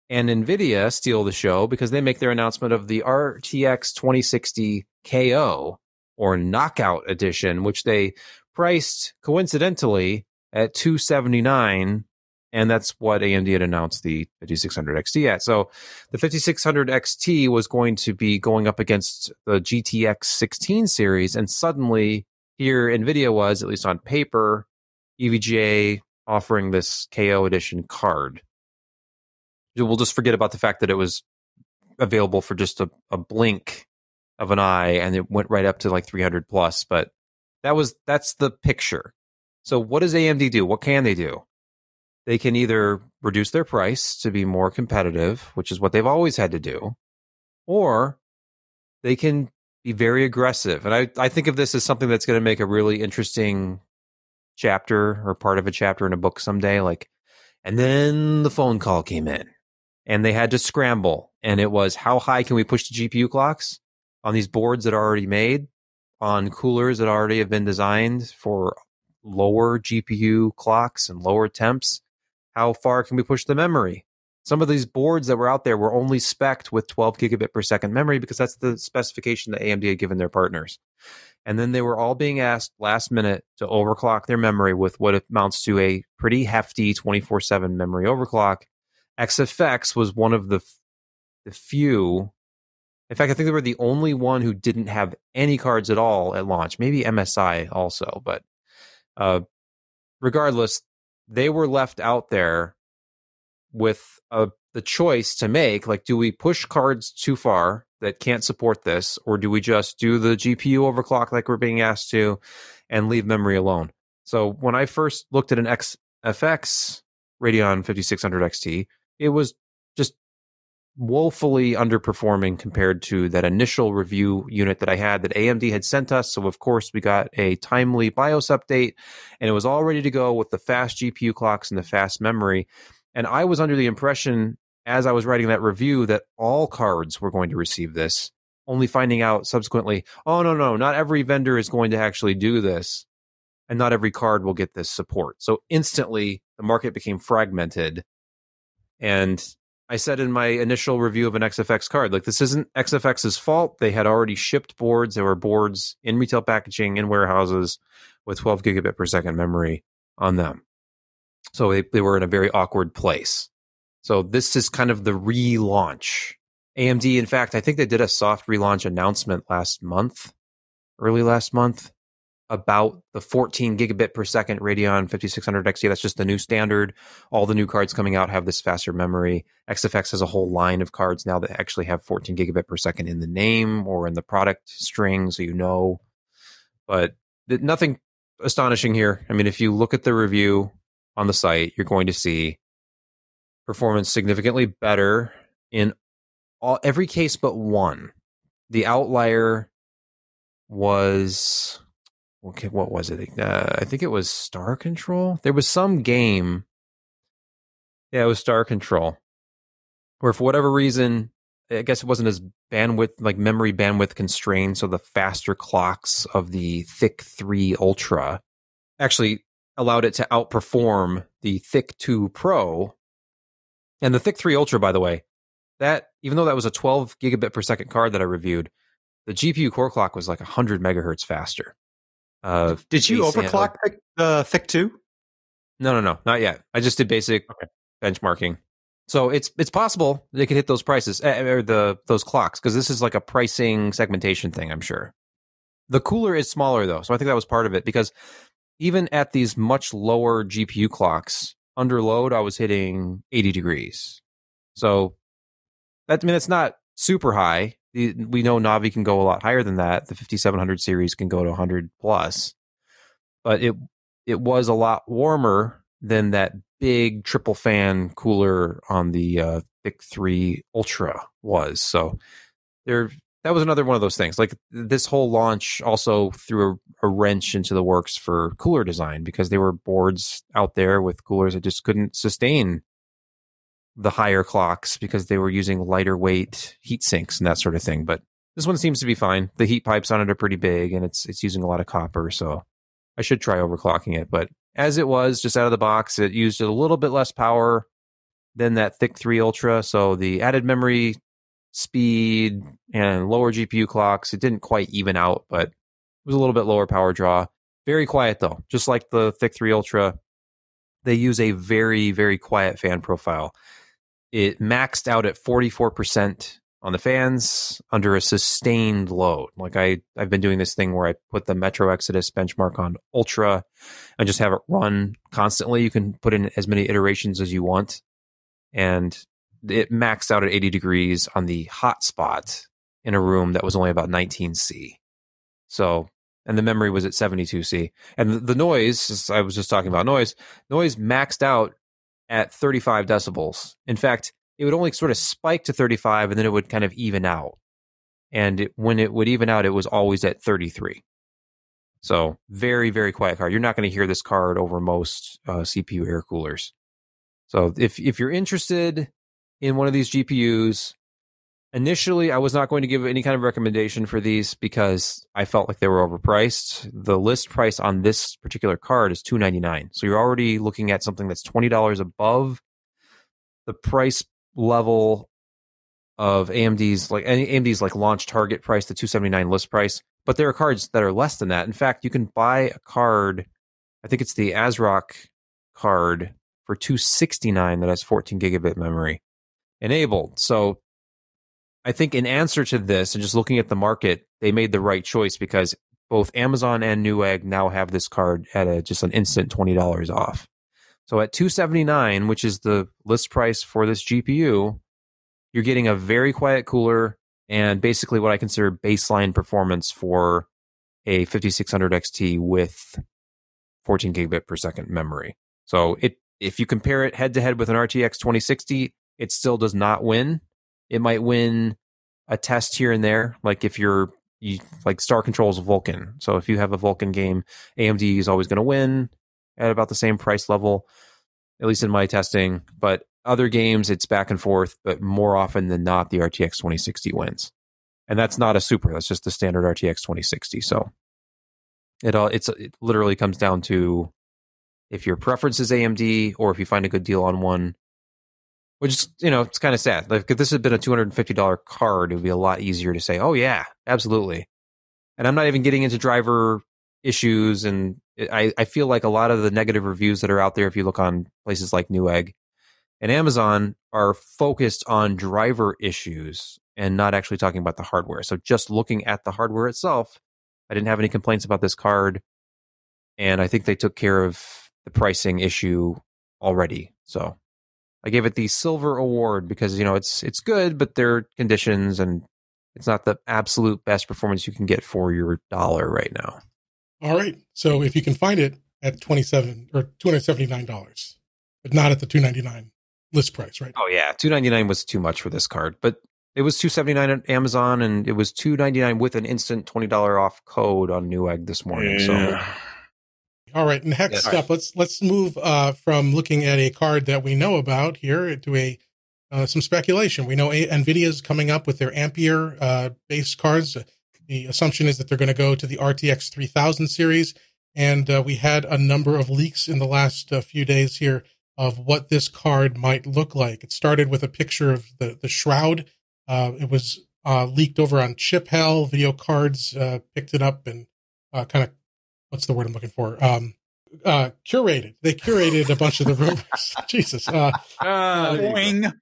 and Nvidia steal the show because they make their announcement of the RTX 2060 KO or Knockout Edition, which they priced coincidentally at 279 and that's what AMD had announced the 5600 XT at. So the 5600 XT was going to be going up against the GTX 16 series, and suddenly here Nvidia was, at least on paper, EVGA offering this KO edition card. We'll just forget about the fact that it was available for just a, a blink of an eye, and it went right up to like 300 plus. But that was that's the picture. So what does AMD do? What can they do? They can either reduce their price to be more competitive, which is what they've always had to do, or they can be very aggressive. And I, I think of this as something that's going to make a really interesting chapter or part of a chapter in a book someday. Like, and then the phone call came in and they had to scramble. And it was how high can we push the GPU clocks on these boards that are already made, on coolers that already have been designed for lower GPU clocks and lower temps? How far can we push the memory? Some of these boards that were out there were only specced with 12 gigabit per second memory because that's the specification that AMD had given their partners. And then they were all being asked last minute to overclock their memory with what amounts to a pretty hefty 24 7 memory overclock. XFX was one of the, the few. In fact, I think they were the only one who didn't have any cards at all at launch. Maybe MSI also, but uh, regardless, they were left out there with a, the choice to make like do we push cards too far that can't support this or do we just do the gpu overclock like we're being asked to and leave memory alone so when i first looked at an xfx radeon 5600 xt it was woefully underperforming compared to that initial review unit that I had that AMD had sent us. So, of course, we got a timely BIOS update and it was all ready to go with the fast GPU clocks and the fast memory. And I was under the impression as I was writing that review that all cards were going to receive this, only finding out subsequently, oh, no, no, not every vendor is going to actually do this. And not every card will get this support. So instantly the market became fragmented. And I said in my initial review of an XFX card, like this isn't XFX's fault. They had already shipped boards. There were boards in retail packaging in warehouses with 12 gigabit per second memory on them. So they, they were in a very awkward place. So this is kind of the relaunch. AMD, in fact, I think they did a soft relaunch announcement last month, early last month, about the 14 gigabit per second Radeon 5600 XT. That's just the new standard. All the new cards coming out have this faster memory. XFX has a whole line of cards now that actually have 14 gigabit per second in the name or in the product string, so you know. But nothing astonishing here. I mean, if you look at the review, on the site, you're going to see performance significantly better in all, every case but one. The outlier was okay. What was it? Uh, I think it was Star Control. There was some game. Yeah, it was Star Control, where for whatever reason, I guess it wasn't as bandwidth like memory bandwidth constrained. So the faster clocks of the THICC Three Ultra actually allowed it to outperform the THICC 2 Pro and the THICC 3 Ultra, by the way, that even though that was a 12 gigabit per second card that I reviewed, the GPU core clock was like 100 megahertz faster. Uh, Did you overclock the the THICC two? No, no, no, not yet. I just did basic Okay. benchmarking. So it's it's possible they could hit those prices eh, or the those clocks because this is like a pricing segmentation thing. I'm sure. The cooler is smaller though, so I think that was part of it because even at these much lower GPU clocks under load, I was hitting 80 degrees. So that I mean that's not super high. We know Navi can go a lot higher than that. The 5700 series can go to 100 plus, but it it was a lot warmer than that big triple fan cooler on the uh, THICC Three Ultra was. So there, that was another one of those things. Like this whole launch also threw a, a wrench into the works for cooler design because there were boards out there with coolers that just couldn't sustain the higher clocks because they were using lighter weight heat sinks and that sort of thing. But this one seems to be fine. The heat pipes on it are pretty big and it's it's using a lot of copper, so I should try overclocking it. But as it was, just out of the box, it used a little bit less power than that THICC 3 Ultra. So the added memory speed and lower GPU clocks, it didn't quite even out, but it was a little bit lower power draw. Very quiet though, just like the THICC 3 Ultra. They use a very, very quiet fan profile. It maxed out at 44% on the fans under a sustained load. Like I, I've been doing this thing where I put the Metro Exodus benchmark on ultra and just have it run constantly. You can put in as many iterations as you want. And it maxed out at 80 degrees on the hot spot in a room that was only about 19C. So, and the memory was at 72C. And the, the noise, I was just talking about noise, noise maxed out at 35 decibels. In fact, it would only sort of spike to 35 and then it would kind of even out. And it, when it would even out, it was always at 33. So very, very quiet card. You're not going to hear this card over most uh, CPU air coolers. So if if you're interested in one of these GPUs, initially I was not going to give any kind of recommendation for these because I felt like they were overpriced. The list price on this particular card is 299. So you're already looking at something that's $20 above the price level of AMD's like AMD's like launch target price, the 279 list price. But there are cards that are less than that. In fact, you can buy a card, I think it's the ASRock card for 269 that has 14 gigabit memory enabled. So I think in answer to this and just looking at the market, they made the right choice because both Amazon and Newegg now have this card at a just an instant $20 off. So at 279, which is the list price for this GPU, you're getting a very quiet cooler and basically what I consider baseline performance for a 5600 XT with 14 gigabit per second memory. So it if you compare it head to head with an RTX 2060, it still does not win. It might win a test here and there, like if you're you, like Star controls Vulkan. So if you have a Vulkan game, AMD is always going to win at about the same price level, at least in my testing. But other games, it's back and forth, but more often than not, the RTX 2060 wins. And that's not a super, that's just the standard RTX 2060. So it all it's it literally comes down to if your preference is AMD or if you find a good deal on one. Which is, you know, it's kind of sad. Like if this had been a two hundred and fifty dollar card, it would be a lot easier to say, "Oh yeah, absolutely." And I'm not even getting into driver issues, and I I feel like a lot of the negative reviews that are out there, if you look on places like Newegg and Amazon, are focused on driver issues and not actually talking about the hardware. So just looking at the hardware itself, I didn't have any complaints about this card, and I think they took care of the pricing issue already. So I gave it the silver award because you know it's it's good, but there are conditions and it's not the absolute best performance you can get for your dollar right now. All right. So if you can find it at twenty seven or two hundred seventy nine dollars, but not at the two ninety nine list price, right? Oh yeah, two ninety nine was too much for this card, but it was two seventy nine at Amazon and it was two ninety nine with an instant twenty dollar off code on Newegg this morning. So All right. Next Yeah. up, let's let's move uh, from looking at a card that we know about here to a uh, some speculation. We know a- Nvidia is coming up with their Ampere uh, based cards. The assumption is that they're going to go to the RTX 3000 series. and uh, we had a number of leaks in the last uh, few days here of what this card might look like. It started with a picture of the the shroud. Uh, it was uh, leaked over on Chiphell. Video cards uh, picked it up and uh, kind of what's the word I'm looking for? Um, uh, curated. They curated a bunch of the rumors. Jesus. Uh, there you go. Boing.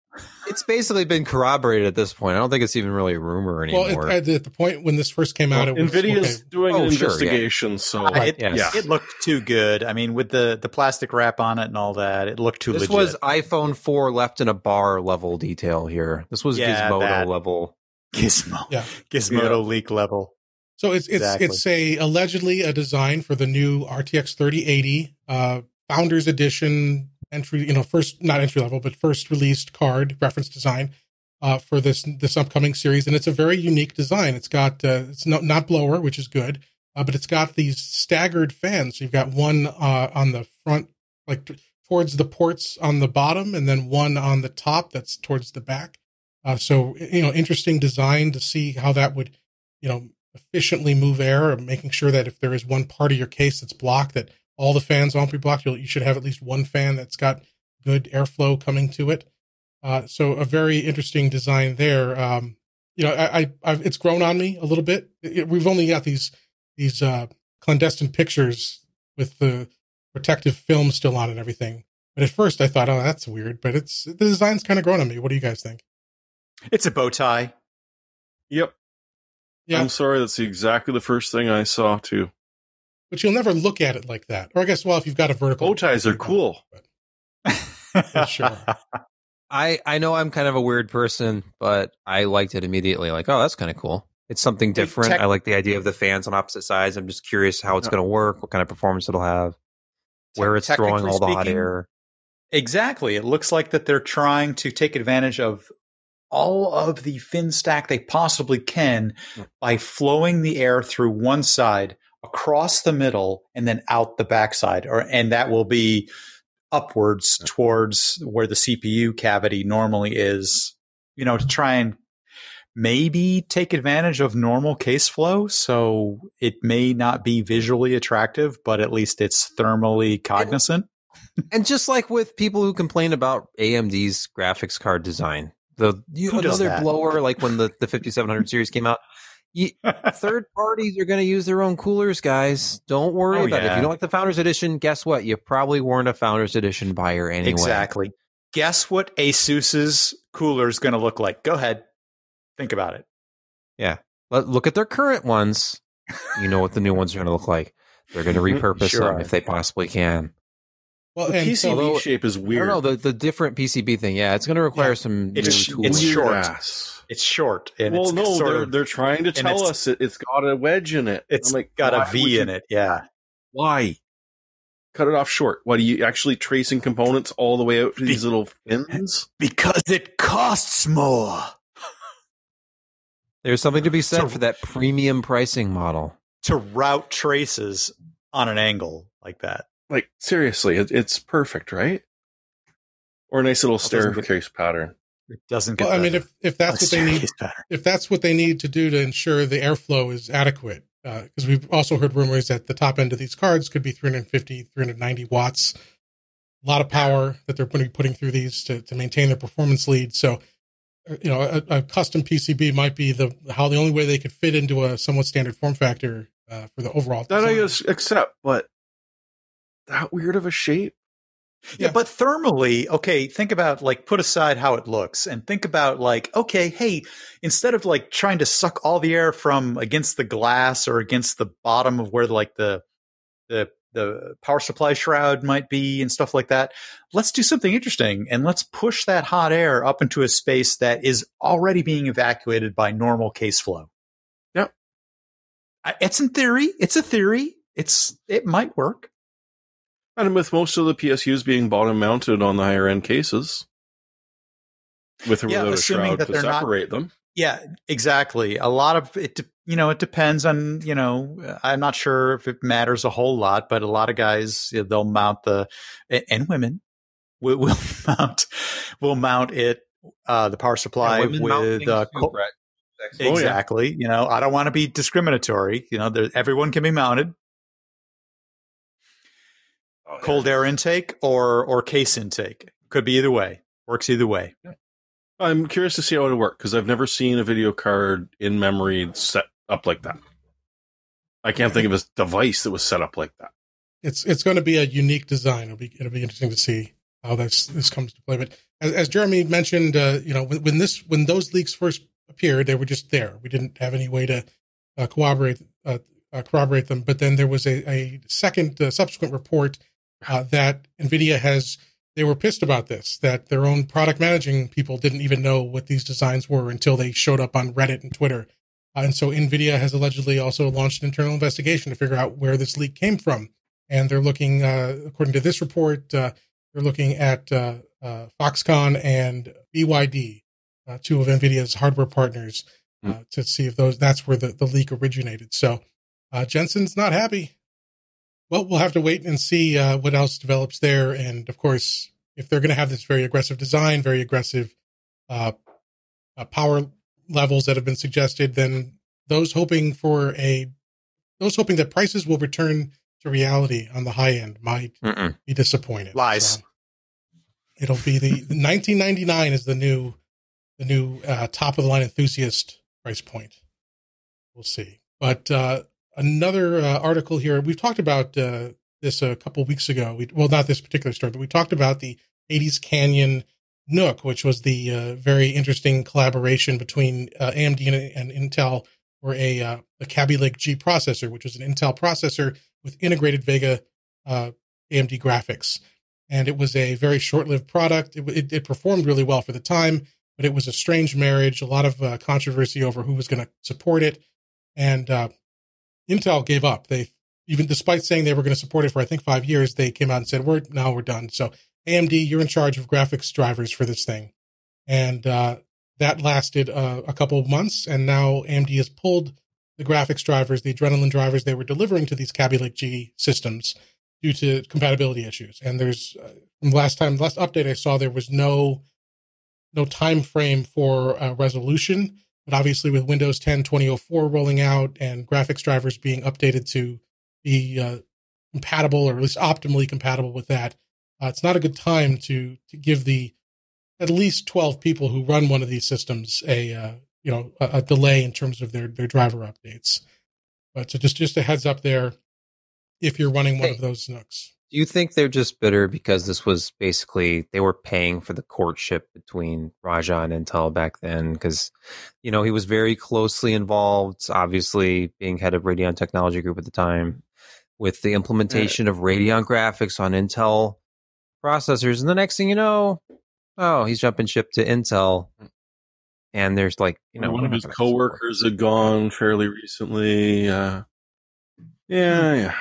It's basically been corroborated at this point. I don't think it's even really a rumor well, anymore. it, at, the, point when this first came out, it was Nvidia's okay. doing Oh, an sure, yeah. investigation, so It, yes. it looked too good. I mean, with the the plastic wrap on it and all that, it looked too legit. this legit. was iPhone 4 left in a bar level detail here. This was Yeah, Gizmodo that. level. Gizmo. Yeah. Gizmodo Yeah. leak level. So it's it's Exactly. it's a allegedly a design for the new RTX 3080 uh, Founders Edition entry, you know, first not entry level, but first released card reference design uh, for this this upcoming series, and it's a very unique design. It's got uh, it's not not blower, which is good, uh, but it's got these staggered fans. So you've got one uh, on the front, like t- towards the ports on the bottom, and then one on the top that's towards the back. Uh, so you know, interesting design to see how that would, you know, efficiently move air, making sure that if there is one part of your case that's blocked, that all the fans won't be blocked. You'll, you should have at least one fan that's got good airflow coming to it. Uh, so a very interesting design there. Um, you know, I, I it's grown on me a little bit. It- we've only got these these uh, clandestine pictures with the protective film still on and everything. But at first, I thought, oh, that's weird. But it's the design's kind of grown on me. What do you guys think? It's a bow tie. yep. Yeah. I'm sorry, that's exactly the first thing I saw too. But you'll never look at it like that. Or I guess, well, if you've got a vertical Bow ties are cool. But sure. I I know I'm kind of a weird person, but I liked it immediately. Like, oh, that's kind of cool. It's something different. tech- I like the idea of the fans on opposite sides. I'm just curious how it's Yeah. going to work, what kind of performance it'll have, where it's throwing all the hot air. Exactly. It looks like that they're trying to take advantage of all of the fin stack they possibly can hmm. by flowing the air through one side across the middle and then out the backside or and that will be upwards towards where the CPU cavity normally is, you know, to try and maybe take advantage of normal case flow. So it may not be visually attractive but at least it's thermally cognizant. And just like with people who complain about AMD's graphics card design, the you, another blower like when the the 5700 series came out. You, third parties are going to use their own coolers, guys. Don't worry Oh, about it. If you don't like the Founders Edition, guess what? You probably weren't a Founders Edition buyer anyway. Exactly. Guess what Asus's cooler is going to look like? Go ahead. Think about it. Yeah. Let, look at their current ones. You know what the new ones are going to look like. They're going to repurpose Sure them are. if they possibly can. Well, The PCB so, although- shape is I weird. don't know the the different PCB thing. Yeah, it's going to require Yeah. some It's- new tools. it's short. ass. It's short and well, it's no, sort they're of, they're trying to tell it's- us it, it's got a wedge in it. it's I'm like, got why a would V you- in it. Yeah. Why? Cut it off short. What are you actually tracing components all the way out to these little fins? Because it costs more There's something to be said So- for that premium pricing model. to route traces on an angle like that. Like seriously, it, it's perfect, right? Or a nice little doesn't get- staircase pattern. It doesn't get well, I mean, if if that's what they need, pattern. if that's what they need to do to ensure the airflow is adequate, because we've also heard rumors that the top end of these cards could be 350, 390 watts. A lot of power that they're putting putting through these to, to maintain their performance lead. So, uh, you know, a, a custom PCB might be the how the only way they could fit into a somewhat standard form factor uh, for the overall. That I design. guess accept, but that weird of a shape. Yeah. Yeah. but thermally, okay, think about like put aside how it looks and think about like, okay, hey, instead of like trying to suck all the air from against the glass or against the bottom of where like the the the power supply shroud might be and stuff like that, let's do something interesting and let's push that hot air up into a space that is already being evacuated by normal case flow. Yep. I- It's in theory. It's a theory. It's it might work. And with most of the PSUs being bottom mounted on the higher end cases, with or Yeah, without a assuming shroud that to they're not- separate them. Yeah, exactly. A lot of it, you know, it depends on, you know, I'm not sure if it matters a whole lot, but a lot of guys, they'll mount the, and women will, will mount, will mount it, uh, the power supply with, uh, too, co- Oh, yeah. exactly. You know, I don't want to be discriminatory. You know, there, everyone can be mounted. Oh, cold air intake or or case intake. Could be either way. Works either way. I'm curious to see how it would work because I've never seen a video card in memory set up like that. I can't think of a device that was set up like that. it's it's going to be a unique design. It'll be it'll be interesting to see how this this comes to play. But as, as Jeremy mentioned, uh, you know, when, when this when those leaks first appeared, they were just there. We didn't have any way to uh, corroborate uh, uh, corroborate them. But then there was a, a second uh, subsequent report uh, that Nvidia has. They were pissed about this. That their own product managing people didn't even know what these designs were until they showed up on Reddit and Twitter. Uh, and so Nvidia has allegedly also launched an internal investigation to figure out where this leak came from. And they're looking, uh, according to this report, uh, they're looking at uh, uh, Foxconn and BYD, uh, two of Nvidia's hardware partners, uh, to see if those that's where the, the leak originated. So uh, Jensen's not happy. Well, we'll have to wait and see uh, what else develops there. And of course, if they're going to have this very aggressive design, very aggressive uh, uh, power levels that have been suggested, then those hoping for a those hoping that prices will return to reality on the high end might Mm-mm. be disappointed. Lies. So it'll be the 1999 is the new the new uh, top of the line enthusiast price point. We'll see. But uh, another uh, article here. We've talked about uh, this a couple weeks ago. We, well, not this particular story, but we talked about the Hades Canyon NUC, which was the uh, very interesting collaboration between uh, AMD and, and Intel for a uh, a Kaby Lake G processor, which was an Intel processor with integrated Vega uh, AMD graphics. And it was a very short-lived product. It, it, it performed really well for the time, but it was a strange marriage. A lot of uh, controversy over who was going to support it, and Intel gave up. They even despite saying they were going to support it for I think five years, they came out and said we're now we're done. So AMD, you're in charge of graphics drivers for this thing, and uh, that lasted uh, a couple of months, and now AMD has pulled the graphics drivers, the Adrenalin drivers they were delivering to these Kaby Lake G systems due to compatibility issues. And there's uh, last time last update I saw there was no no time frame for uh, resolution, but obviously with Windows 10 2004 rolling out and graphics drivers being updated to be uh, compatible or at least optimally compatible with that, uh, it's not a good time to to give the at least 12 people who run one of these systems a uh, you know a, a delay in terms of their their driver updates. But so just just a heads up there if you're running one Hey. of those NUCs. Do you think they're just bitter because this was basically they were paying for the courtship between Raja and Intel back then? Because you know he was very closely involved, obviously being head of Radeon Technology Group at the time, with the implementation of Radeon graphics on Intel processors. And the next thing you know, oh, he's jumping ship to Intel, and there's like you know one of his coworkers had gone fairly recently. Uh, yeah, yeah.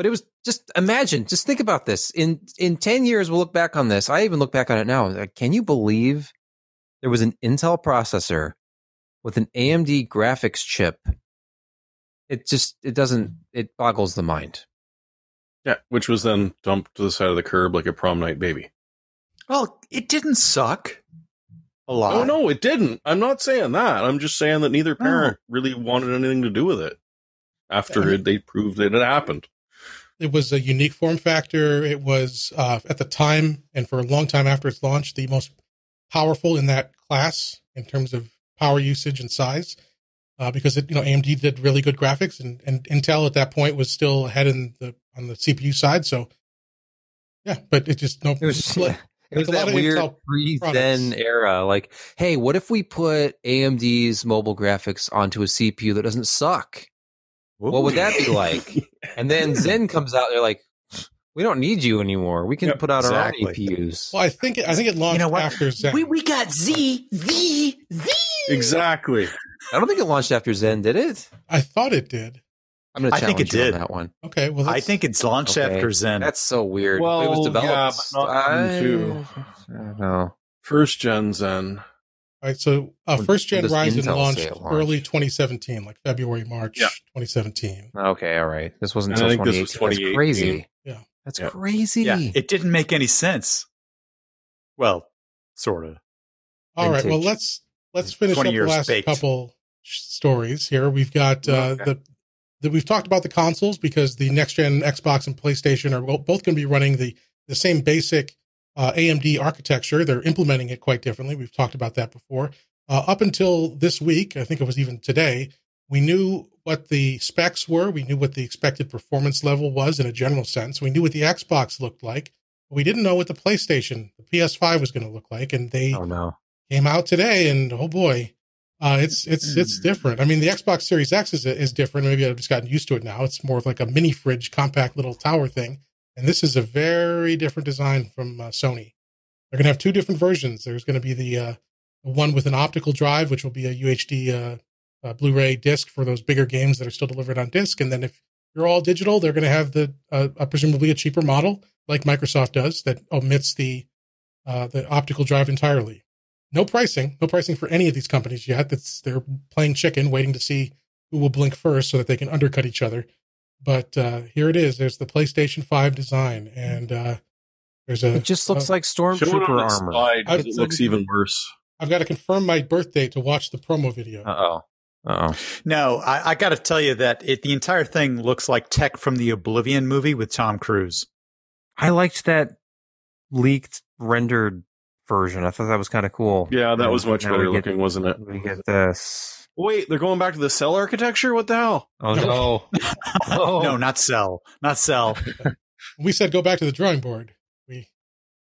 But it was just imagine, just think about this. In in ten years, we'll look back on this. I even look back on it now. Like, can you believe there was an Intel processor with an AMD graphics chip? It just it doesn't it boggles the mind. Yeah, which was then dumped to the side of the curb like a prom night baby. Well, it didn't suck a lot. Oh no, it didn't. I'm not saying that. I'm just saying that neither parent really wanted anything to do with it after Yeah. it, they proved that it happened. It was a unique form factor. It was uh, at the time and for a long time after its launch, the most powerful in that class in terms of power usage and size. Uh, because it, you know, AMD did really good graphics, and, and Intel at that point was still ahead in the on the CPU side. So, yeah, but it just no. It was like, it was that weird pre Zen era. Like, hey, what if we put AMD's mobile graphics onto a CPU that doesn't suck? What would that be like? And then Zen comes out, they're like, we don't need you anymore. We can Yep, put out exactly. our own APUs. well, I think it, I think it launched know what? after Zen. We we got Z Z Z. Exactly. I don't think it launched after Zen, did it? I thought it did. I'm going to I think challenge it you on did. that one. Okay, well, I think it's launched Okay. after Zen. That's so weird. Well, it was developed. yeah, but not I, I don't know. First gen Zen. All right, so uh, first gen when does Ryzen launched say it launched? early 2017, like February, March Yeah. 2017. Okay, all right. This wasn't And until think this was 2018. That's crazy. Yeah. That's Yeah. crazy. yeah, it didn't make any sense. Well, sort of. All right, well let's let's finish up the last baked. couple stories here. We've got uh, Okay. the that we've talked about the consoles because the next gen Xbox and PlayStation are both going to be running the the same basic uh, AMD architecture. They're implementing it quite differently. We've talked about that before. Uh, up until this week, I think it was even today, we knew what the specs were. We knew what the expected performance level was in a general sense. We knew what the Xbox looked like. But we didn't know what the PlayStation, the PS5 was going to look like. And they Oh no. came out today, and oh boy, uh, it's it's it's different. I mean, the Xbox Series X is is different. Maybe I've just gotten used to it now. It's more of like a mini fridge, compact little tower thing, and this is a very different design from uh, Sony. They're going to have two different versions. There's going to be the uh, one with an optical drive, which will be a UHD uh, Blu-ray disc for those bigger games that are still delivered on disc, and then if you're all digital, they're going to have the uh, presumably a cheaper model like Microsoft does that omits the uh, the optical drive entirely no pricing, no pricing for any of these companies yet. That's they're playing chicken, waiting to see who will blink first so that they can undercut each other. But uh, here it is. There's the PlayStation 5 design, and uh, there's a. It just looks uh, like stormtrooper armor. slide 'cause I've- it looks even worse. I've got to confirm my birthday to watch the promo video. Uh oh. Uh oh. No, I, I got to tell you that it, the entire thing looks like tech from the Oblivion movie with Tom Cruise. I liked that leaked rendered version. I thought that was kind of cool. Yeah, that was much Now we better get- looking, wasn't it? We get this. Wait, they're going back to the cell architecture? What the hell? Oh no. Oh. No, not Cell, not Cell. We said go back to the drawing board. We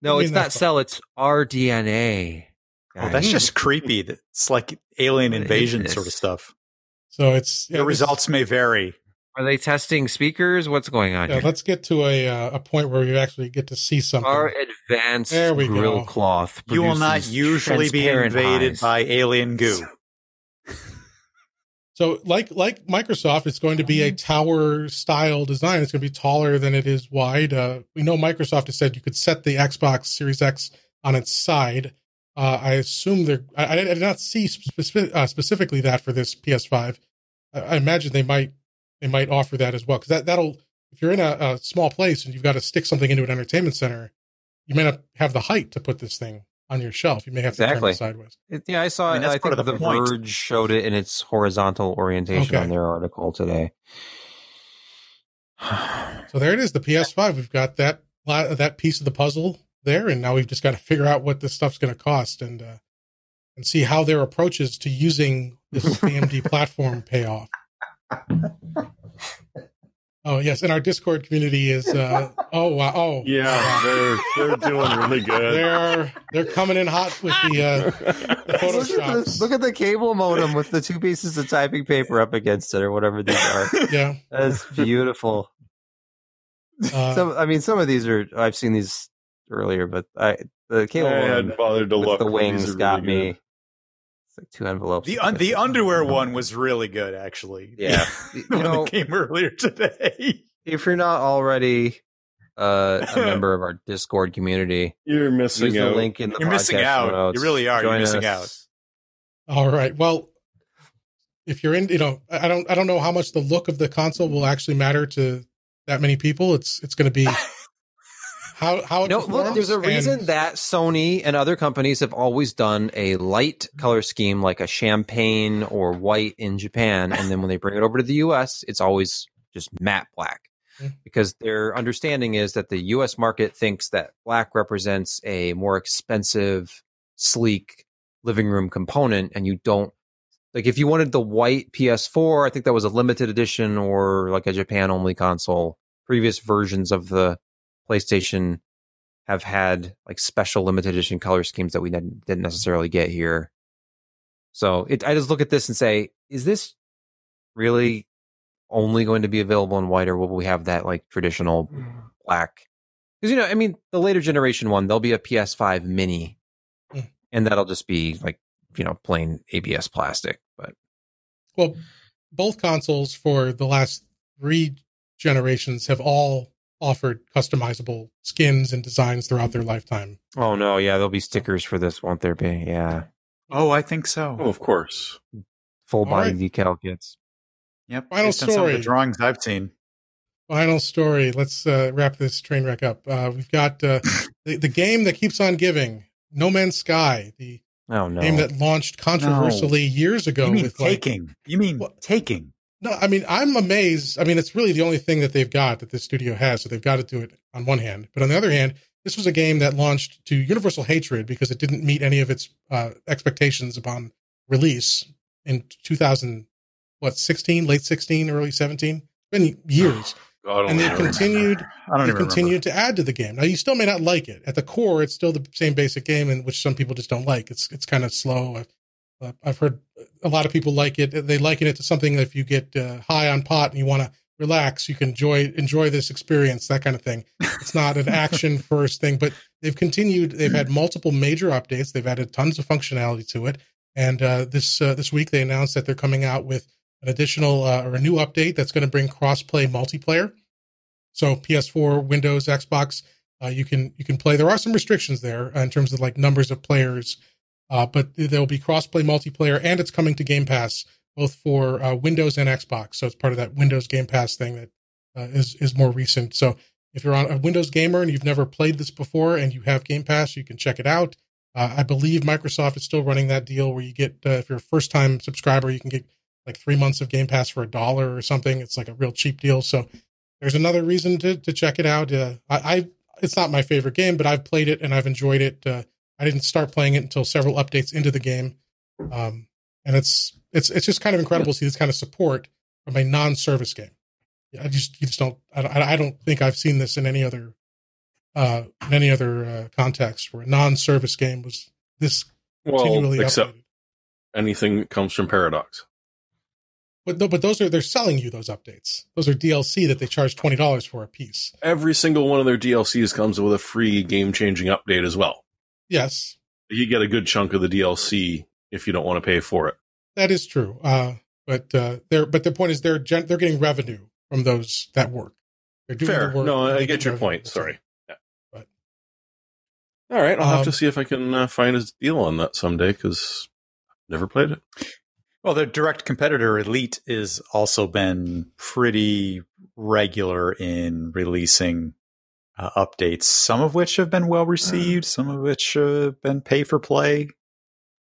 No, I it's not cell. It's RDNA. Oh, that's just creepy. It's like alien invasion sort of stuff. so it's yeah, the this- results may vary. Are they testing speakers? What's going on Yeah, here? let's get to a uh, a point where we actually get to see something. Our advanced There we grill go. cloth. You will not usually be invaded eyes. by alien goo. So, like like Microsoft, it's going to be a tower style design. It's going to be taller than it is wide. Uh, we know Microsoft has said you could set the Xbox Series X on its side. Uh, I assume they're. I, I did not see speci- uh, specifically that for this PS5. I, I imagine they might they might offer that as well because that that'll if you're in a, a small place and you've got to stick something into an entertainment center, you may not have the height to put this thing on your shelf. You may have to Exactly. turn it sideways. It- yeah, I saw. I mean, it. that's I think of the the. Verge showed it in its horizontal orientation Okay. on their article today. So there it is, the PS5. We've got that that piece of the puzzle there, and now we've just got to figure out what this stuff's going to cost and uh, and see how their approaches to using this AMD platform pay off. Oh yes, and our Discord community is uh, oh wow oh Yeah, they're they're doing really good. they're they're coming in hot with the uh, the Look at, this, look at the cable modem with the two pieces of typing paper up against it, or whatever these are. Yeah, That's beautiful. uh, Some, I mean, some of these are. I've seen these earlier, but I the cable I modem hadn't bothered to with look. the wings are got really me. Good. It's like two envelopes. The un- the underwear one was really good, actually. Yeah. The You one know- that came earlier today. if you're not already uh, a member of our Discord community, You're use missing the out. link in the You're missing out. notes. You really are. You're missing us. all right. Well, if you're in, you know, I don't I don't know how much the look of the console will actually matter to that many people. It's it's going to be how how it No, look, there's a and- reason that Sony and other companies have always done a light color scheme like a champagne or white in Japan. And then when they bring it over to the US, it's always just matte black. Mm. Because their understanding is that the US market thinks that black represents a more expensive, sleek living room component, and you don't like if you wanted the white PS4, I think that was a limited edition or like a Japan only console. Previous versions of the PlayStation have had like special limited edition color schemes that we didn't, necessarily get here. So it, I just look at this and say, is this really only going to be available in white, or will we have that like traditional black? Because you know, I mean, the later generation one, there'll be a PS5 Mini, Mm. and that'll just be like you know plain ABS plastic. But Well, both consoles for the last three generations have all offered customizable skins and designs throughout their lifetime. oh no, yeah, there'll be stickers for this, won't there be? Yeah, Oh, I think so. Oh, of course. full All body right. decal kits. Yep. Final based on some of story. the drawings I've seen. Final story. Let's uh, wrap this train wreck up. Uh, we've got uh, the, the game that keeps on giving, No Man's Sky, the Oh no, game that launched controversially years ago You mean with like taking? you mean What? taking? No, I mean, I'm amazed. I mean, it's really the only thing that they've got that this studio has. So they've got to do it on one hand. But on the other hand, this was a game that launched to universal hatred because it didn't meet any of its uh, expectations upon release in 2000, what, 16, late 16, early 17? It's been years. God, and remember. continued they've continued to add to the game. Now you still may not like it. At the core, it's still the same basic game, in which some people just don't like. It's it's kind of slow. I've, uh, I've heard a lot of people like it. They liken it to something that if you get uh, high on pot and you want to relax, you can enjoy enjoy this experience, that kind of thing. It's not an action first thing, but they've continued. They've had multiple major updates. They've added tons of functionality to it. And uh, this uh, this week they announced that they're coming out with an additional uh, or a new update that's going to bring cross-play multiplayer. So PS4, Windows, Xbox, uh, you can you can play. There are some restrictions there in terms of like numbers of players, uh, but there will be cross-play multiplayer, and it's coming to Game Pass both for uh, Windows and Xbox. So it's part of that Windows Game Pass thing that uh, is is more recent. So if you're on a Windows gamer and you've never played this before and you have Game Pass, you can check it out. Uh, I believe Microsoft is still running that deal where you get uh, if you're a first time subscriber, you can get like three months of Game Pass for a dollar or something. It's like a real cheap deal. So there's another reason to to check it out. Uh, I, I it's not my favorite game, but I've played it and I've enjoyed it. I didn't start playing it until several updates into the game, um, and it's it's it's just kind of incredible to see this kind of support from a non-service game. I just you just don't I, don't- I don't think I've seen this in any other uh, in any other uh, context where a non-service game was this Well, continually except updated. anything that comes from Paradox. But no, but those are they're selling you those updates. Those are DLC that they charge twenty dollars for a piece. Every single one of their DLCs comes with a free game changing update as well. Yes, You get a good chunk of the DLC if you don't want to pay for it. that is true. Uh, but uh, they're but the point is they're gen- they're getting revenue from those that work. They're doing Fair. the work. No, I get your revenue. point. Sorry. Yeah. But- All right. I'll have to Um, see if I can uh, find a deal on that someday because I've never played it. Well, their direct competitor Elite is also been pretty regular in releasing uh, updates. Some of which have been well received, some of which have been pay for play.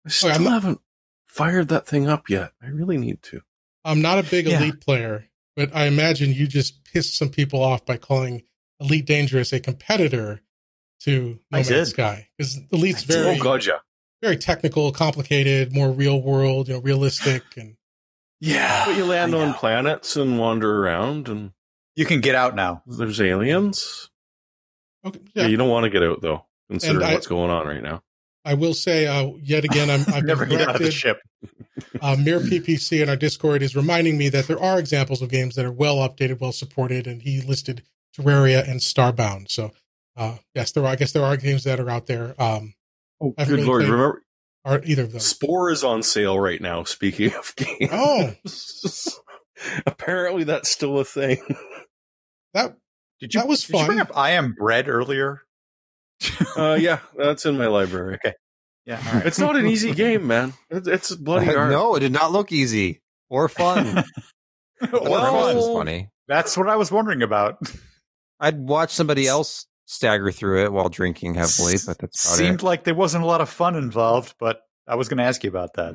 I still I'm not- haven't fired that thing up yet. I really need to. I'm not a big Yeah. elite player, but I imagine you just pissed some people off by calling Elite Dangerous a competitor to No I Man's did. Sky because Elite's I very oh god, yeah. very technical, complicated, more real world, you know, realistic, and Yeah, But you land on planets and wander around, and You can get out now. there's aliens. Okay, Yeah, yeah. you don't want to get out though, considering I- what's going on right now. I will say uh, yet again, I'm, I've been Never get out of the ship. uh, Mere PPC in our Discord is reminding me that there are examples of games that are well updated, well supported, and he listed Terraria and Starbound. So, uh, yes, there are. I guess there are games that are out there. Um, Oh, good really lord! Remember, are either of those? Spore is on sale right now. Speaking of games, Oh. apparently that's still a thing. That Did you? That was Did you bring fun. up I am bread earlier? Uh, yeah, that's in my library. Yeah, all right. It's not an easy game, man. It's, it's bloody hard. no, it did not look easy or fun. Or The fun. was funny. That's what I was wondering about. I'd watch somebody else stagger through it while drinking heavily, but that's about Seemed it. like there wasn't a lot of fun involved, but I was going to ask you about that.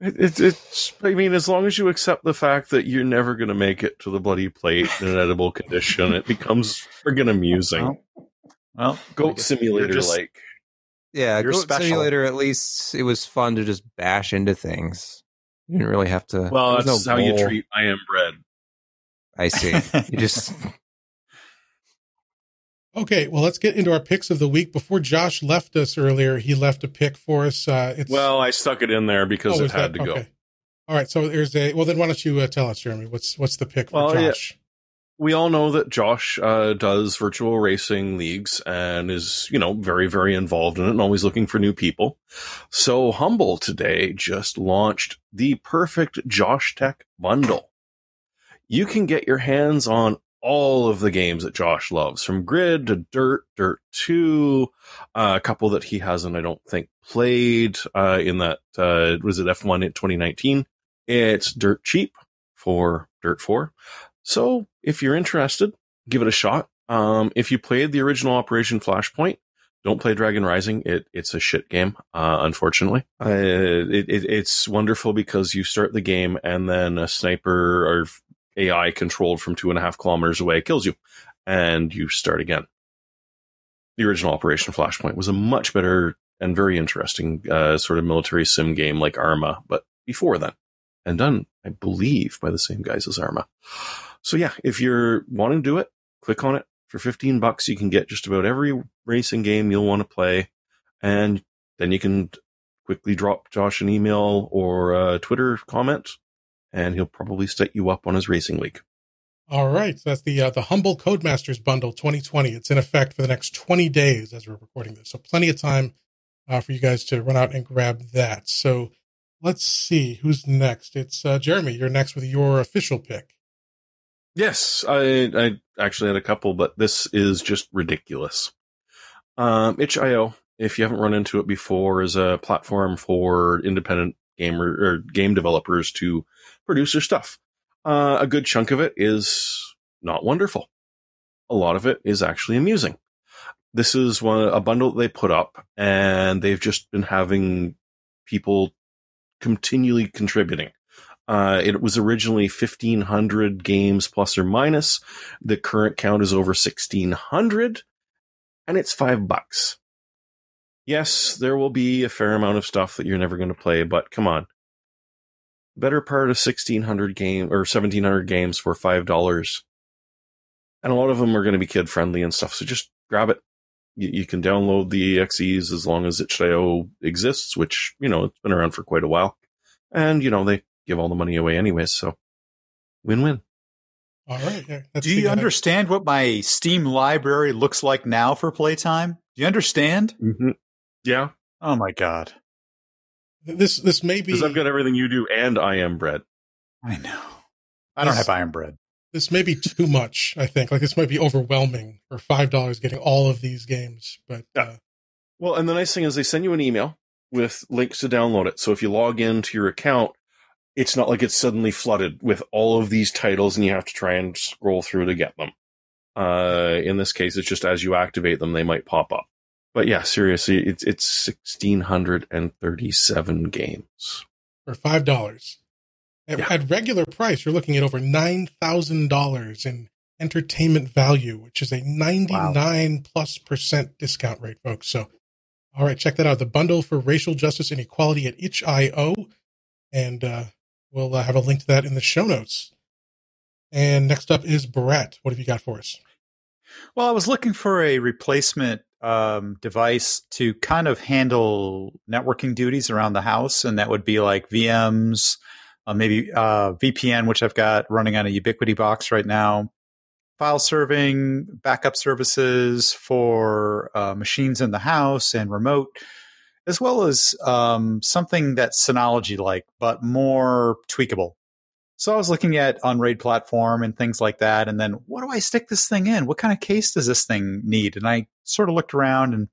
It, it, it's. I mean, as long as you accept the fact that you're never going to make it to the bloody plate in an edible condition, it becomes friggin' amusing. Well, well Goat Simulator, just- like. Yeah, You're Goat special. Simulator. At least it was fun to just bash into things. You didn't really have to. Well, that's no how you treat I am bread. I see. You just okay. Well, let's get into our picks of the week. Before Josh left us earlier, he left a pick for us. Uh, it's Well, I stuck it in there because oh, it had that- to go. All right. So there's a. Well, then why don't you uh, tell us, Jeremy? What's what's the pick for Well, yeah. Josh? we all know that Josh uh, does virtual racing leagues and is, you know, very, very involved in it and always looking for new people. So Humble today just launched the perfect Josh Tech bundle. You can get your hands on all of the games that Josh loves, from Grid to Dirt, Dirt 2, uh, a couple that he hasn't, I don't think, played uh, in that, uh, was it F1 in 2019? It's Dirt Cheap for Dirt 4. So if you're interested, give it a shot. Um, if you played the original Operation Flashpoint, don't play Dragon Rising. It it's a shit game, uh, unfortunately. Uh, it, it, it's wonderful because you start the game and then a sniper or AI controlled from two and a half kilometers away kills you, and you start again. The original Operation Flashpoint was a much better and very interesting uh, sort of military sim game like Arma, but before then, and done, I believe, by the same guys as Arma. So yeah, if you're wanting to do it, click on it for 15 bucks. You can get just about every racing game you'll want to play, and then you can quickly drop Josh an email or a Twitter comment, and he'll probably set you up on his racing league. All right, so that's the uh, the Humble Codemasters Bundle 2020. It's in effect for the next 20 days as we're recording this, so plenty of time uh, for you guys to run out and grab that. So let's see who's next. It's uh, Jeremy. You're next with your official pick. Yes, I I actually had a couple, but this is just ridiculous. Um, itch.io, if you haven't run into it before, is a platform for independent gamer or game developers to produce their stuff. Uh, a good chunk of it is not wonderful. A lot of it is actually amusing. This is one a bundle they put up, and they've just been having people continually contributing. Uh, it was originally 1500 games plus or minus. The current count is over 1600 and it's five bucks. Yes, there will be a fair amount of stuff that you're never going to play, but come on better part of 1600 game or 1700 games for $5. And a lot of them are going to be kid friendly and stuff. So just grab it. You, you can download the EXEs as long as itch.io exists, which, you know, it's been around for quite a while. And, you know, they give all the money away anyways. So win win. All right. Yeah, Do you understand what my Steam library looks like now for playtime? Do you understand? Mm-hmm. Yeah. Oh my God. This this may be because I've got everything you do, and I am bread. I know. I don't have iron bread. This may be too much. I think like this might be overwhelming for five dollars getting all of these games. But yeah. uh, well, and the nice thing is they send you an email with links to download it. So if you log into your account, it's not like it's suddenly flooded with all of these titles, and you have to try and scroll through to get them. Uh, in this case, it's just as you activate them, they might pop up but yeah, seriously, it's it's sixteen hundred and thirty-seven games for five dollars. At, yeah. at, regular price, you're looking at over nine thousand dollars in entertainment value, which is a ninety-nine wow. plus percent discount rate, folks. So, all right, check that out. The bundle for racial justice and equality at itch.io, and uh, we'll uh, have a link to that in the show notes. And next up is Brett. What have you got for us? Well, I was looking for a replacement um, device to kind of handle networking duties around the house, and that would be like VMs, uh, maybe uh, VPN, which I've got running on a Ubiquiti box right now, file serving, backup services for uh, machines in the house and remote, as well as um, something that's Synology like, but more tweakable. So I was looking at Unraid platform and things like that. And then what do I stick this thing in? What kind of case does this thing need? And I sort of looked around and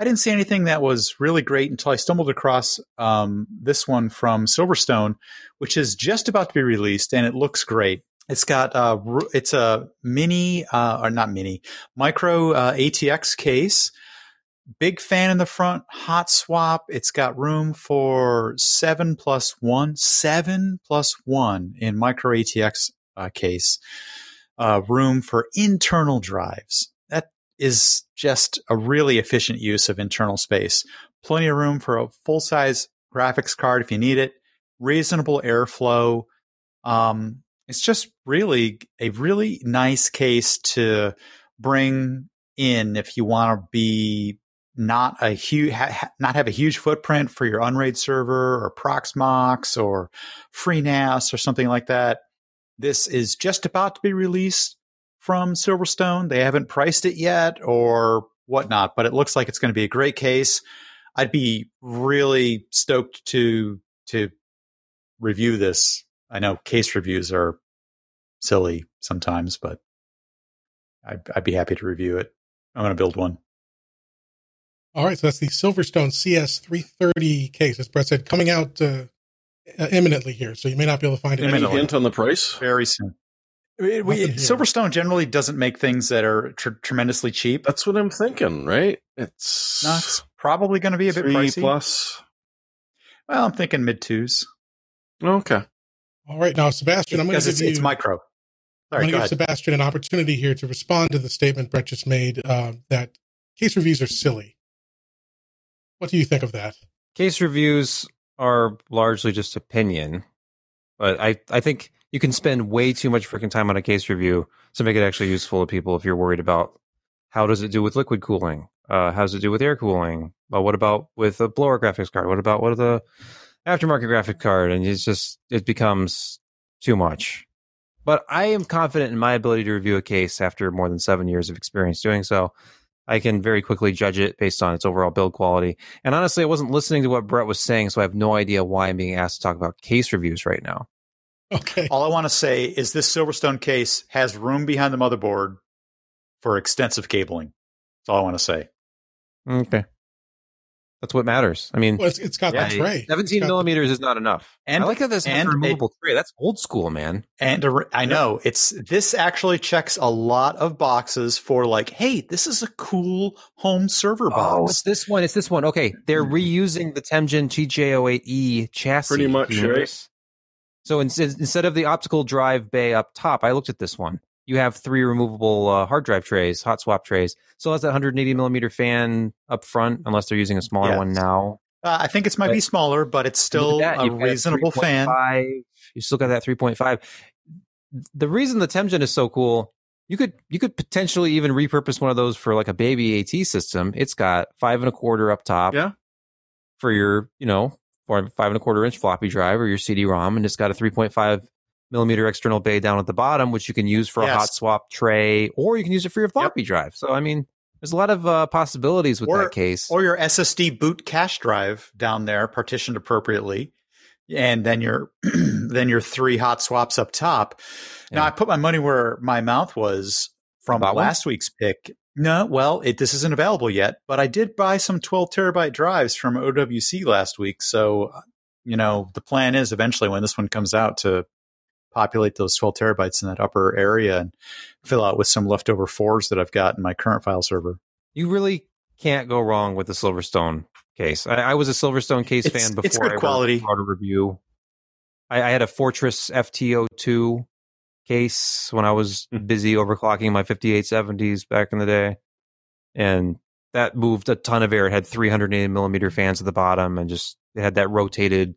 I didn't see anything that was really great until I stumbled across um, this one from Silverstone, which is just about to be released and it looks great. It's got uh, it's a mini uh, or not mini micro uh, ATX case big fan in the front, hot swap. It's got room for seven plus one, seven plus one in micro ATX uh, case. Uh, room for internal drives. That is just a really efficient use of internal space. Plenty of room for a full size graphics card if you need it. Reasonable airflow. Um, it's just really a really nice case to bring in if you want to be not a huge, ha- not have a huge footprint for your Unraid server or Proxmox or FreeNAS or something like that. This is just about to be released from Silverstone. They haven't priced it yet or whatnot, but it looks like it's going to be a great case. I'd be really stoked to to review this. I know case reviews are silly sometimes, but I'd, I'd be happy to review it. I'm going to build one. All right, so that's the Silverstone CS330 case, as Brett said, coming out uh, uh, imminently here. So you may not be able to find it. Any hint on the price? Very soon. We, we- Silverstone generally doesn't make things that are tr- tremendously cheap. That's what I'm thinking, right? It's No, it's probably going to be a bit three pricey. plus. Well, I'm thinking mid twos Okay. All right, now Sebastian, I'm going because to it's, give you. it's micro. I'm going to give ahead. Sebastian an opportunity here to respond to the statement Brett just made uh, that case reviews are silly. What do you think of that? Case reviews are largely just opinion, but I, I think you can spend way too much freaking time on a case review to make it actually useful to people if you're worried about how does it do with liquid cooling? Uh, how does it do with air cooling? Well, what about with a blower graphics card? What about what are the aftermarket graphic card? And it's just it becomes too much. But I am confident in my ability to review a case after more than seven years of experience doing so. I can very quickly judge it based on its overall build quality. And honestly, I wasn't listening to what Brett was saying, so I have no idea why I'm being asked to talk about case reviews right now. Okay. All I want to say is this Silverstone case has room behind the motherboard for extensive cabling. That's all I want to say. Okay. That's what matters. I mean, Well, it's, it's got Yeah, the tray. 17 It's the- millimeters is not enough. And- I like how this has and a it- removable tray. That's old school, man. And a re- I know it's this actually checks a lot of boxes for like, hey, this is a cool home server Oh, it's box. this one. It's this one. Okay. They're mm-hmm. reusing the Temjin TJ08E E chassis. Pretty much, Do right? this? So instead, instead of the optical drive bay up top, I looked at this one. You have three removable uh, hard drive trays, hot swap trays. So that's that 180 millimeter fan up front, unless they're using a smaller Yes. one now. Uh, I think it's might But- be smaller, but it's still that. a reasonable fan. You still got that 3.5. The reason the Temjin is so cool, you could you could potentially even repurpose one of those for like a baby AT system. It's got five and a quarter up top. Yeah. For your, you know, for five and a quarter inch floppy drive or your CD-ROM, and it's got a 3.5 millimeter external bay down at the bottom, which you can use for a hot swap tray, or you can use it for your floppy drive. So I mean, there's a lot of uh, possibilities with Or- that case. or your SSD boot cache drive down there partitioned appropriately, and then your then your three hot swaps up top. Now I put my money where my mouth was from one? last week's pick. No, well, it this isn't available yet, but I did buy some 12 terabyte drives from OWC last week. So, you know, the plan is eventually when this one comes out to populate those 12 terabytes in that upper area and fill out with some leftover fours that I've got in my current file server. you really can't go wrong with the Silverstone case. I, I was a Silverstone case It's- fan before it's good I quality. wrote a review. I, I had a Fortress FT02 case when I was Hmm. busy overclocking my 5870s back in the day. And that moved a ton of air. It had 380 millimeter fans at the bottom and just it had that rotated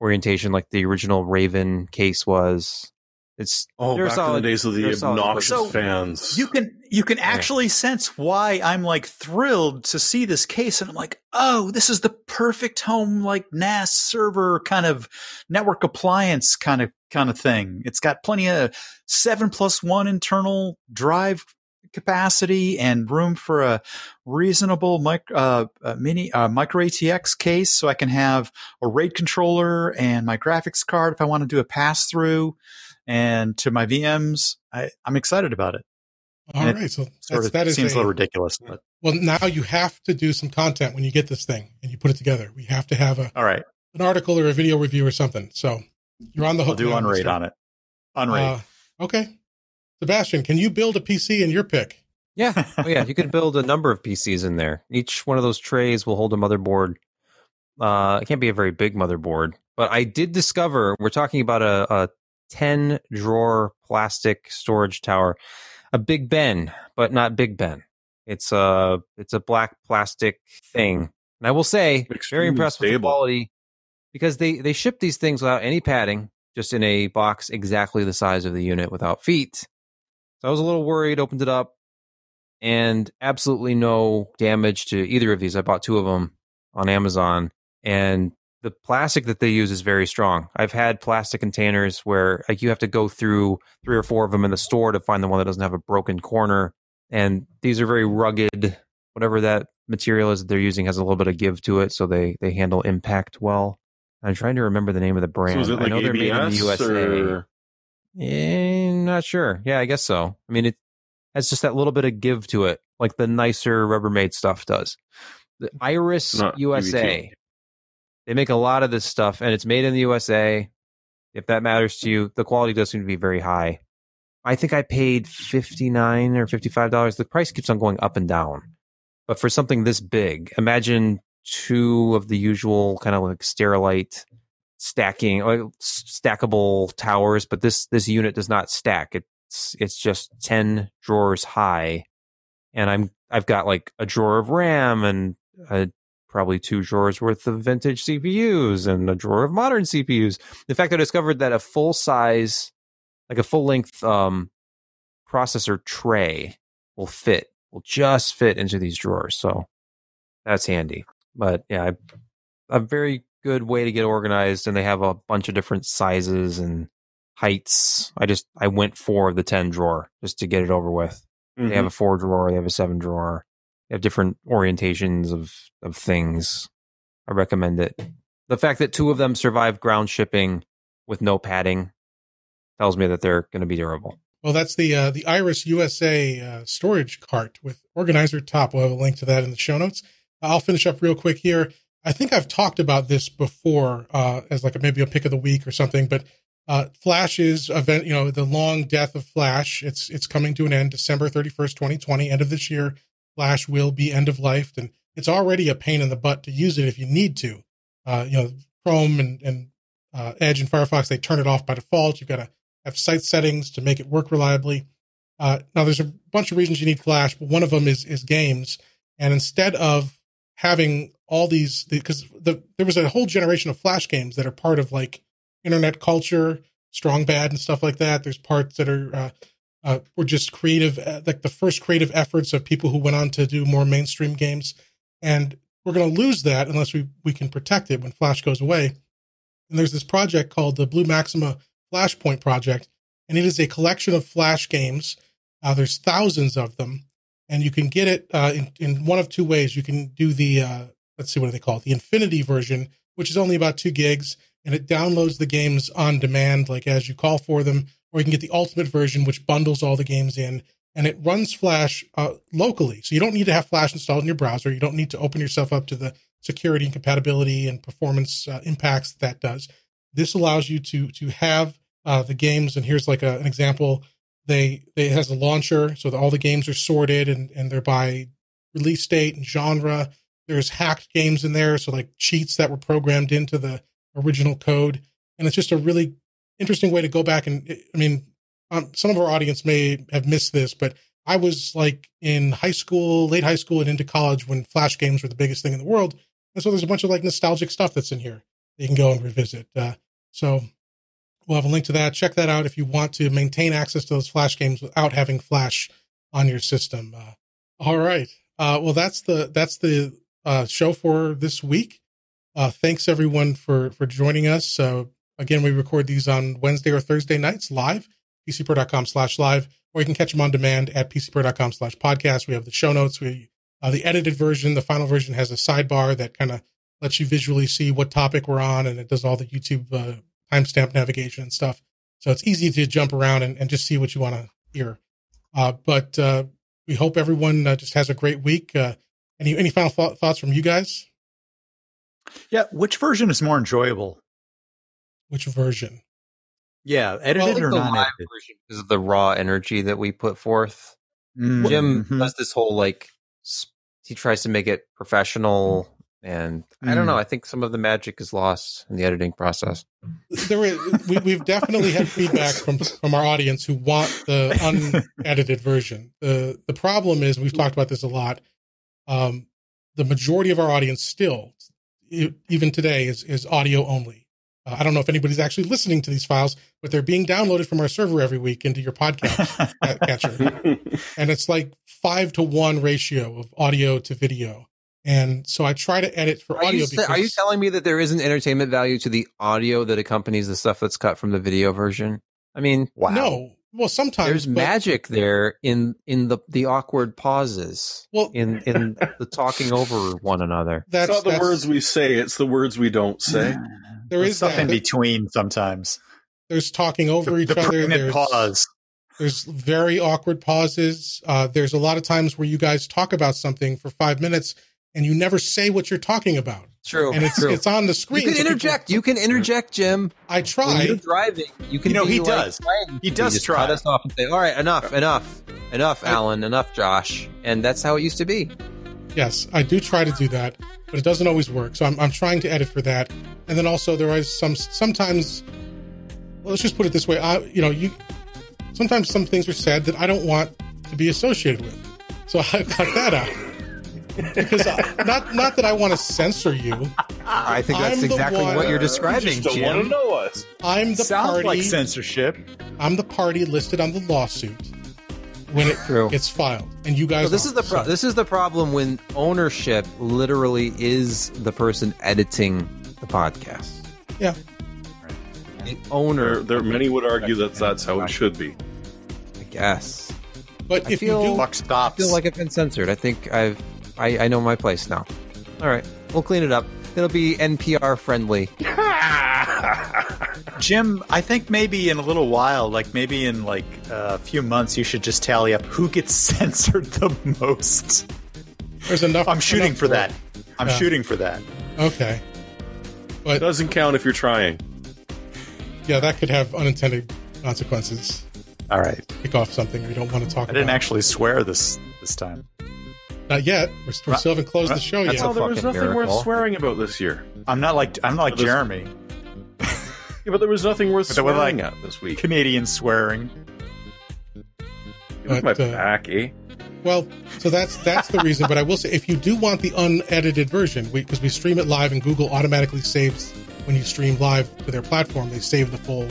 orientation like the original Raven case was. It's Oh, They're back solid- in the days of the they're solid obnoxious. So, fans. You can you can actually sense why I'm like thrilled to see this case, and I'm like, oh, this is the perfect home like NAS server kind of network appliance kind of kind of thing. It's got plenty of seven plus one internal drive capacity and room for a reasonable mic- uh, uh, mini uh, micro ATX case, so I can have a RAID controller and my graphics card if I want to do a pass through. And to my VMs, I, I'm excited about it All and it right, so sort of that is seems a a, little ridiculous. But well. Now you have to do some content when you get this thing and you put it together. We have to have a all right, an article or a video review or something. So you're on the hook. I'll do unraid on it. Unraid. Uh, okay, Sebastian, can you build a PC in your pick? Yeah. Oh, yeah. You can build a number of PCs in there. Each one of those trays will hold a motherboard. Uh, it can't be a very big motherboard, but I did discover we're talking about a, a 10 drawer plastic storage tower, a Big Ben, but not Big Ben. It's a, it's a black plastic thing. And I will say, very Extremely impressed with the quality because they, they ship these things without any padding, just in a box exactly the size of the unit without feet. So I was a little worried, opened it up, and absolutely no damage to either of these. I bought two of them on Amazon, and the plastic that they use is very strong. I've had plastic containers where like you have to go through three or four of them in the store to find the one that doesn't have a broken corner, and these are very rugged. Whatever that material is that they're using has a little bit of give to it, so they they handle impact well. I'm trying to remember the name of the brand. so it I like know they're made in the ABS USA. or Eh, not sure. Yeah, I guess so. I mean, it has just that little bit of give to it, like the nicer Rubbermaid stuff does. The Iris Not USA. They make a lot of this stuff, and it's made in the USA. If that matters to you, the quality does seem to be very high. I think I paid fifty nine or fifty five dollars. The price keeps on going up and down, but for something this big, imagine two of the usual kind of like sterilite stacking, stackable towers. But this this unit does not stack. It's it's just ten drawers high, and I'm I've got like a drawer of RAM and a probably two drawers worth of vintage CPUs and a drawer of modern CPUs. In fact, I discovered that a full size, like a full length um, processor tray will fit, will just fit into these drawers. So that's handy. But yeah, I'm very good way to get organized, and they have a bunch of different sizes and heights. I just I went for the ten drawer just to get it over with. Mm-hmm. They have a four drawer, they have a seven drawer. They have different orientations of of things. I recommend it. The fact that two of them survive ground shipping with no padding tells me that they're going to be durable. Well, that's the uh, the Iris USA uh, storage cart with organizer top. We'll have a link to that in the show notes. I'll finish up real quick here. I think I've talked about this before uh, as like maybe a pick of the week or something, but uh, Flash is event, you know, the long death of Flash. It's it's coming to an end December 31st, 2020, end of this year. Flash will be end of life, and it's already a pain in the butt to use it if you need to. Uh, you know, Chrome and, and uh, Edge and Firefox, they turn it off by default. You've got to have site settings to make it work reliably. Uh, now, there's a bunch of reasons you need Flash, but one of them is is games. And instead of having all these, because the, there was a whole generation of Flash games that are part of like internet culture, strong bad and stuff like that. There's parts that are uh, uh, were just creative, uh, like the first creative efforts of people who went on to do more mainstream games. And we're going to lose that unless we, we can protect it when Flash goes away. And there's this project called the Blue Maxima Flashpoint Project, and it is a collection of Flash games. Uh, there's thousands of them, and you can get it uh, in, in one of two ways. You can do the, uh, let's see, what do they call it? The Infinity version, which is only about two gigs, and it downloads the games on demand, like as you call for them or you can get the ultimate version, which bundles all the games in and it runs Flash uh, locally. So you don't need to have Flash installed in your browser. You don't need to open yourself up to the security and compatibility and performance uh, impacts that does. This allows you to to have uh, the games. And here's like a, an example. They they it has a launcher, so all the games are sorted and and they're by release date and genre. There's hacked games in there, so like cheats that were programmed into the original code. And it's just a really interesting way to go back and I mean, um, some of our audience may have missed this, but I was like in high school, late high school, and into college when flash games were the biggest thing in the world. And so there's a bunch of like nostalgic stuff that's in here that you can go and revisit. Uh, so we'll have a link to that. Check that out if you want to maintain access to those flash games without having flash on your system. Uh, all right. Uh, well, that's the that's the uh, show for this week. Uh, thanks everyone for for joining us. So again, we record these on Wednesday or Thursday nights live, pcper.com slash live, or you can catch them on demand at pcper.com slash podcast. We have the show notes. We uh, the edited version, the final version has a sidebar that kind of lets you visually see what topic we're on, and it does all the YouTube uh, timestamp navigation and stuff. So it's easy to jump around and, and just see what you want to hear. Uh, but uh, we hope everyone uh, just has a great week. Uh, any any final th- thoughts from you guys? Yeah, which version is more enjoyable? Which version? Yeah, edited Well, or the non edited? version is the raw energy that we put forth. Mm, Jim mhm. does this whole like s- he tries to make it professional, and I don't Mm. Know. I think some of the magic is lost in the editing process. There is, we, we've definitely had feedback from from our audience who want the unedited version. the The problem is we've talked about this a lot. Um, the majority of our audience still, even today, is is audio only. Uh, I don't know if anybody's actually listening to these files, but they're being downloaded from our server every week into your podcast catcher. and it's like five to one ratio of audio to video. And so I try to edit for Are audio you, sa- are you telling me that there isn't entertainment value to the audio that accompanies the stuff that's cut from the video version? I mean, wow. no, well sometimes there's but- magic there in in the the awkward pauses, Well, in in the talking over one another. that's it's not the that's- words we say; it's the words we don't say. There There's is stuff that. in between sometimes. There's talking over The, each the other. pregnant There's, pause. there's very awkward pauses. Uh, there's a lot of times where you guys talk about something for five minutes and you never say what you're talking about. True. And it's true. it's on the screen. you can so people- interject. You can interject, Jim. I When try. you're driving, you can. You know, be he like, does. trying He does just try. cut us off and say, "All right, enough, enough, enough, Alan, enough, Josh." And that's how it used to be. Yes, I do try to do that, but it doesn't always work. So I'm, I'm trying to edit for that. And then also there is some sometimes. Well, let's just put it this way. I you know you sometimes some things are said that I don't want to be associated with, so I cut that out. Because I, not not that I want to censor you. I think that's I'm exactly one- what you're describing, Just don't want to know us. I'm the Sounds party. like censorship. I'm the party listed on the lawsuit when it True. gets filed, and you guys. So this is aren't. the pro- So- this is the problem when ownership literally is the person editing the podcast. yeah. The There, owner, there, many would argue that that's how it should be. I guess. But I if feel- you do, Buck I feel like I've been censored. I think I've I, I know my place now. All right, we'll clean it up. It'll be NPR friendly. Jim, I think maybe in a little while, like maybe in like a few months, you should just tally up who gets censored the most. there's enough. I'm shooting enough for that. I'm Yeah. shooting for that. Okay. But it doesn't count if you're trying. yeah, that could have unintended consequences. All right. Kick off something we don't want to talk I didn't about. actually swear this this time. Not yet. We're, we still haven't closed the show That's yet. a Oh, there was fucking nothing miracle. worth swearing about this year. I'm not like I'm not like This- Jeremy, Yeah, but there was nothing worth But we're swearing like- at this week. Canadian swearing. Give me my But, uh, back, eh? Well, so that's that's the reason. But I will say, if you do want the unedited version, because we, stream it live and Google automatically saves when you stream live to their platform, they save the full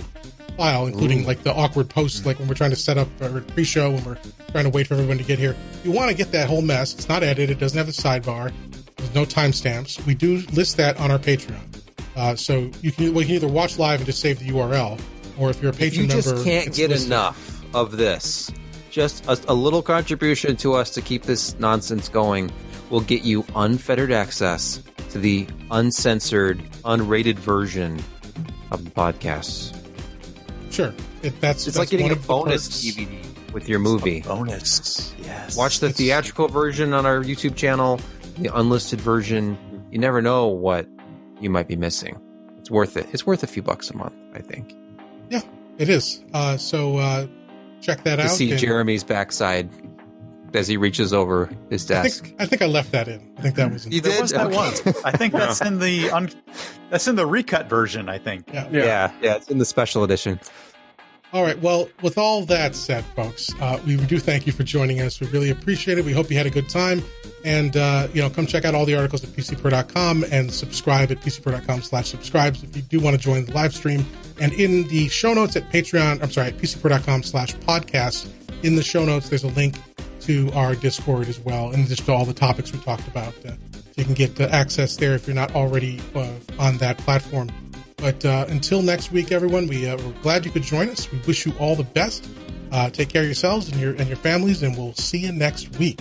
file, including like the awkward posts, like when we're trying to set up our pre-show, when we're trying to wait for everyone to get here. You want to get that whole mess, it's not edited, it doesn't have a sidebar, there's no timestamps. We do list that on our Patreon, uh, so you can well, you can either watch live and just save the URL, or if you're a patron you just member, can't get listed. enough of this, just a, a little contribution to us to keep this nonsense going will get you unfettered access to the uncensored, unrated version of the podcast. Sure, it, that's It's that's like getting a bonus. DVD with your movie. Bonus. Yes. Watch the It's- theatrical version on our YouTube channel, the unlisted version. You never know what you might be missing. It's worth it. It's worth a few bucks a month, I think, Yeah, it is. Uh, so uh, check that out. to out. see and Jeremy's backside as he reaches over his I desk. think I think I left that in. I think that was in. You There did? was that Okay. once. I think that's in the un- that's in the recut version. I think. Yeah. Yeah. yeah, it's in the special edition. All right. Well, with all that said, folks, uh, we do thank you for joining us. We really appreciate it. We hope you had a good time. And, uh, you know, come check out all the articles at pcper.com and subscribe at pcper.com slash subscribes if you do want to join the live stream. And in the show notes at Patreon, I'm sorry, at pcper.com slash podcast, in the show notes, there's a link to our Discord as well, addition to all the topics we talked about. Uh, you can get uh, access there if you're not already uh, on that platform. But uh, until next week, everyone, we, uh, we're glad you could join us. We wish you all the best. Uh, take care of yourselves and your and your families, and we'll see you next week.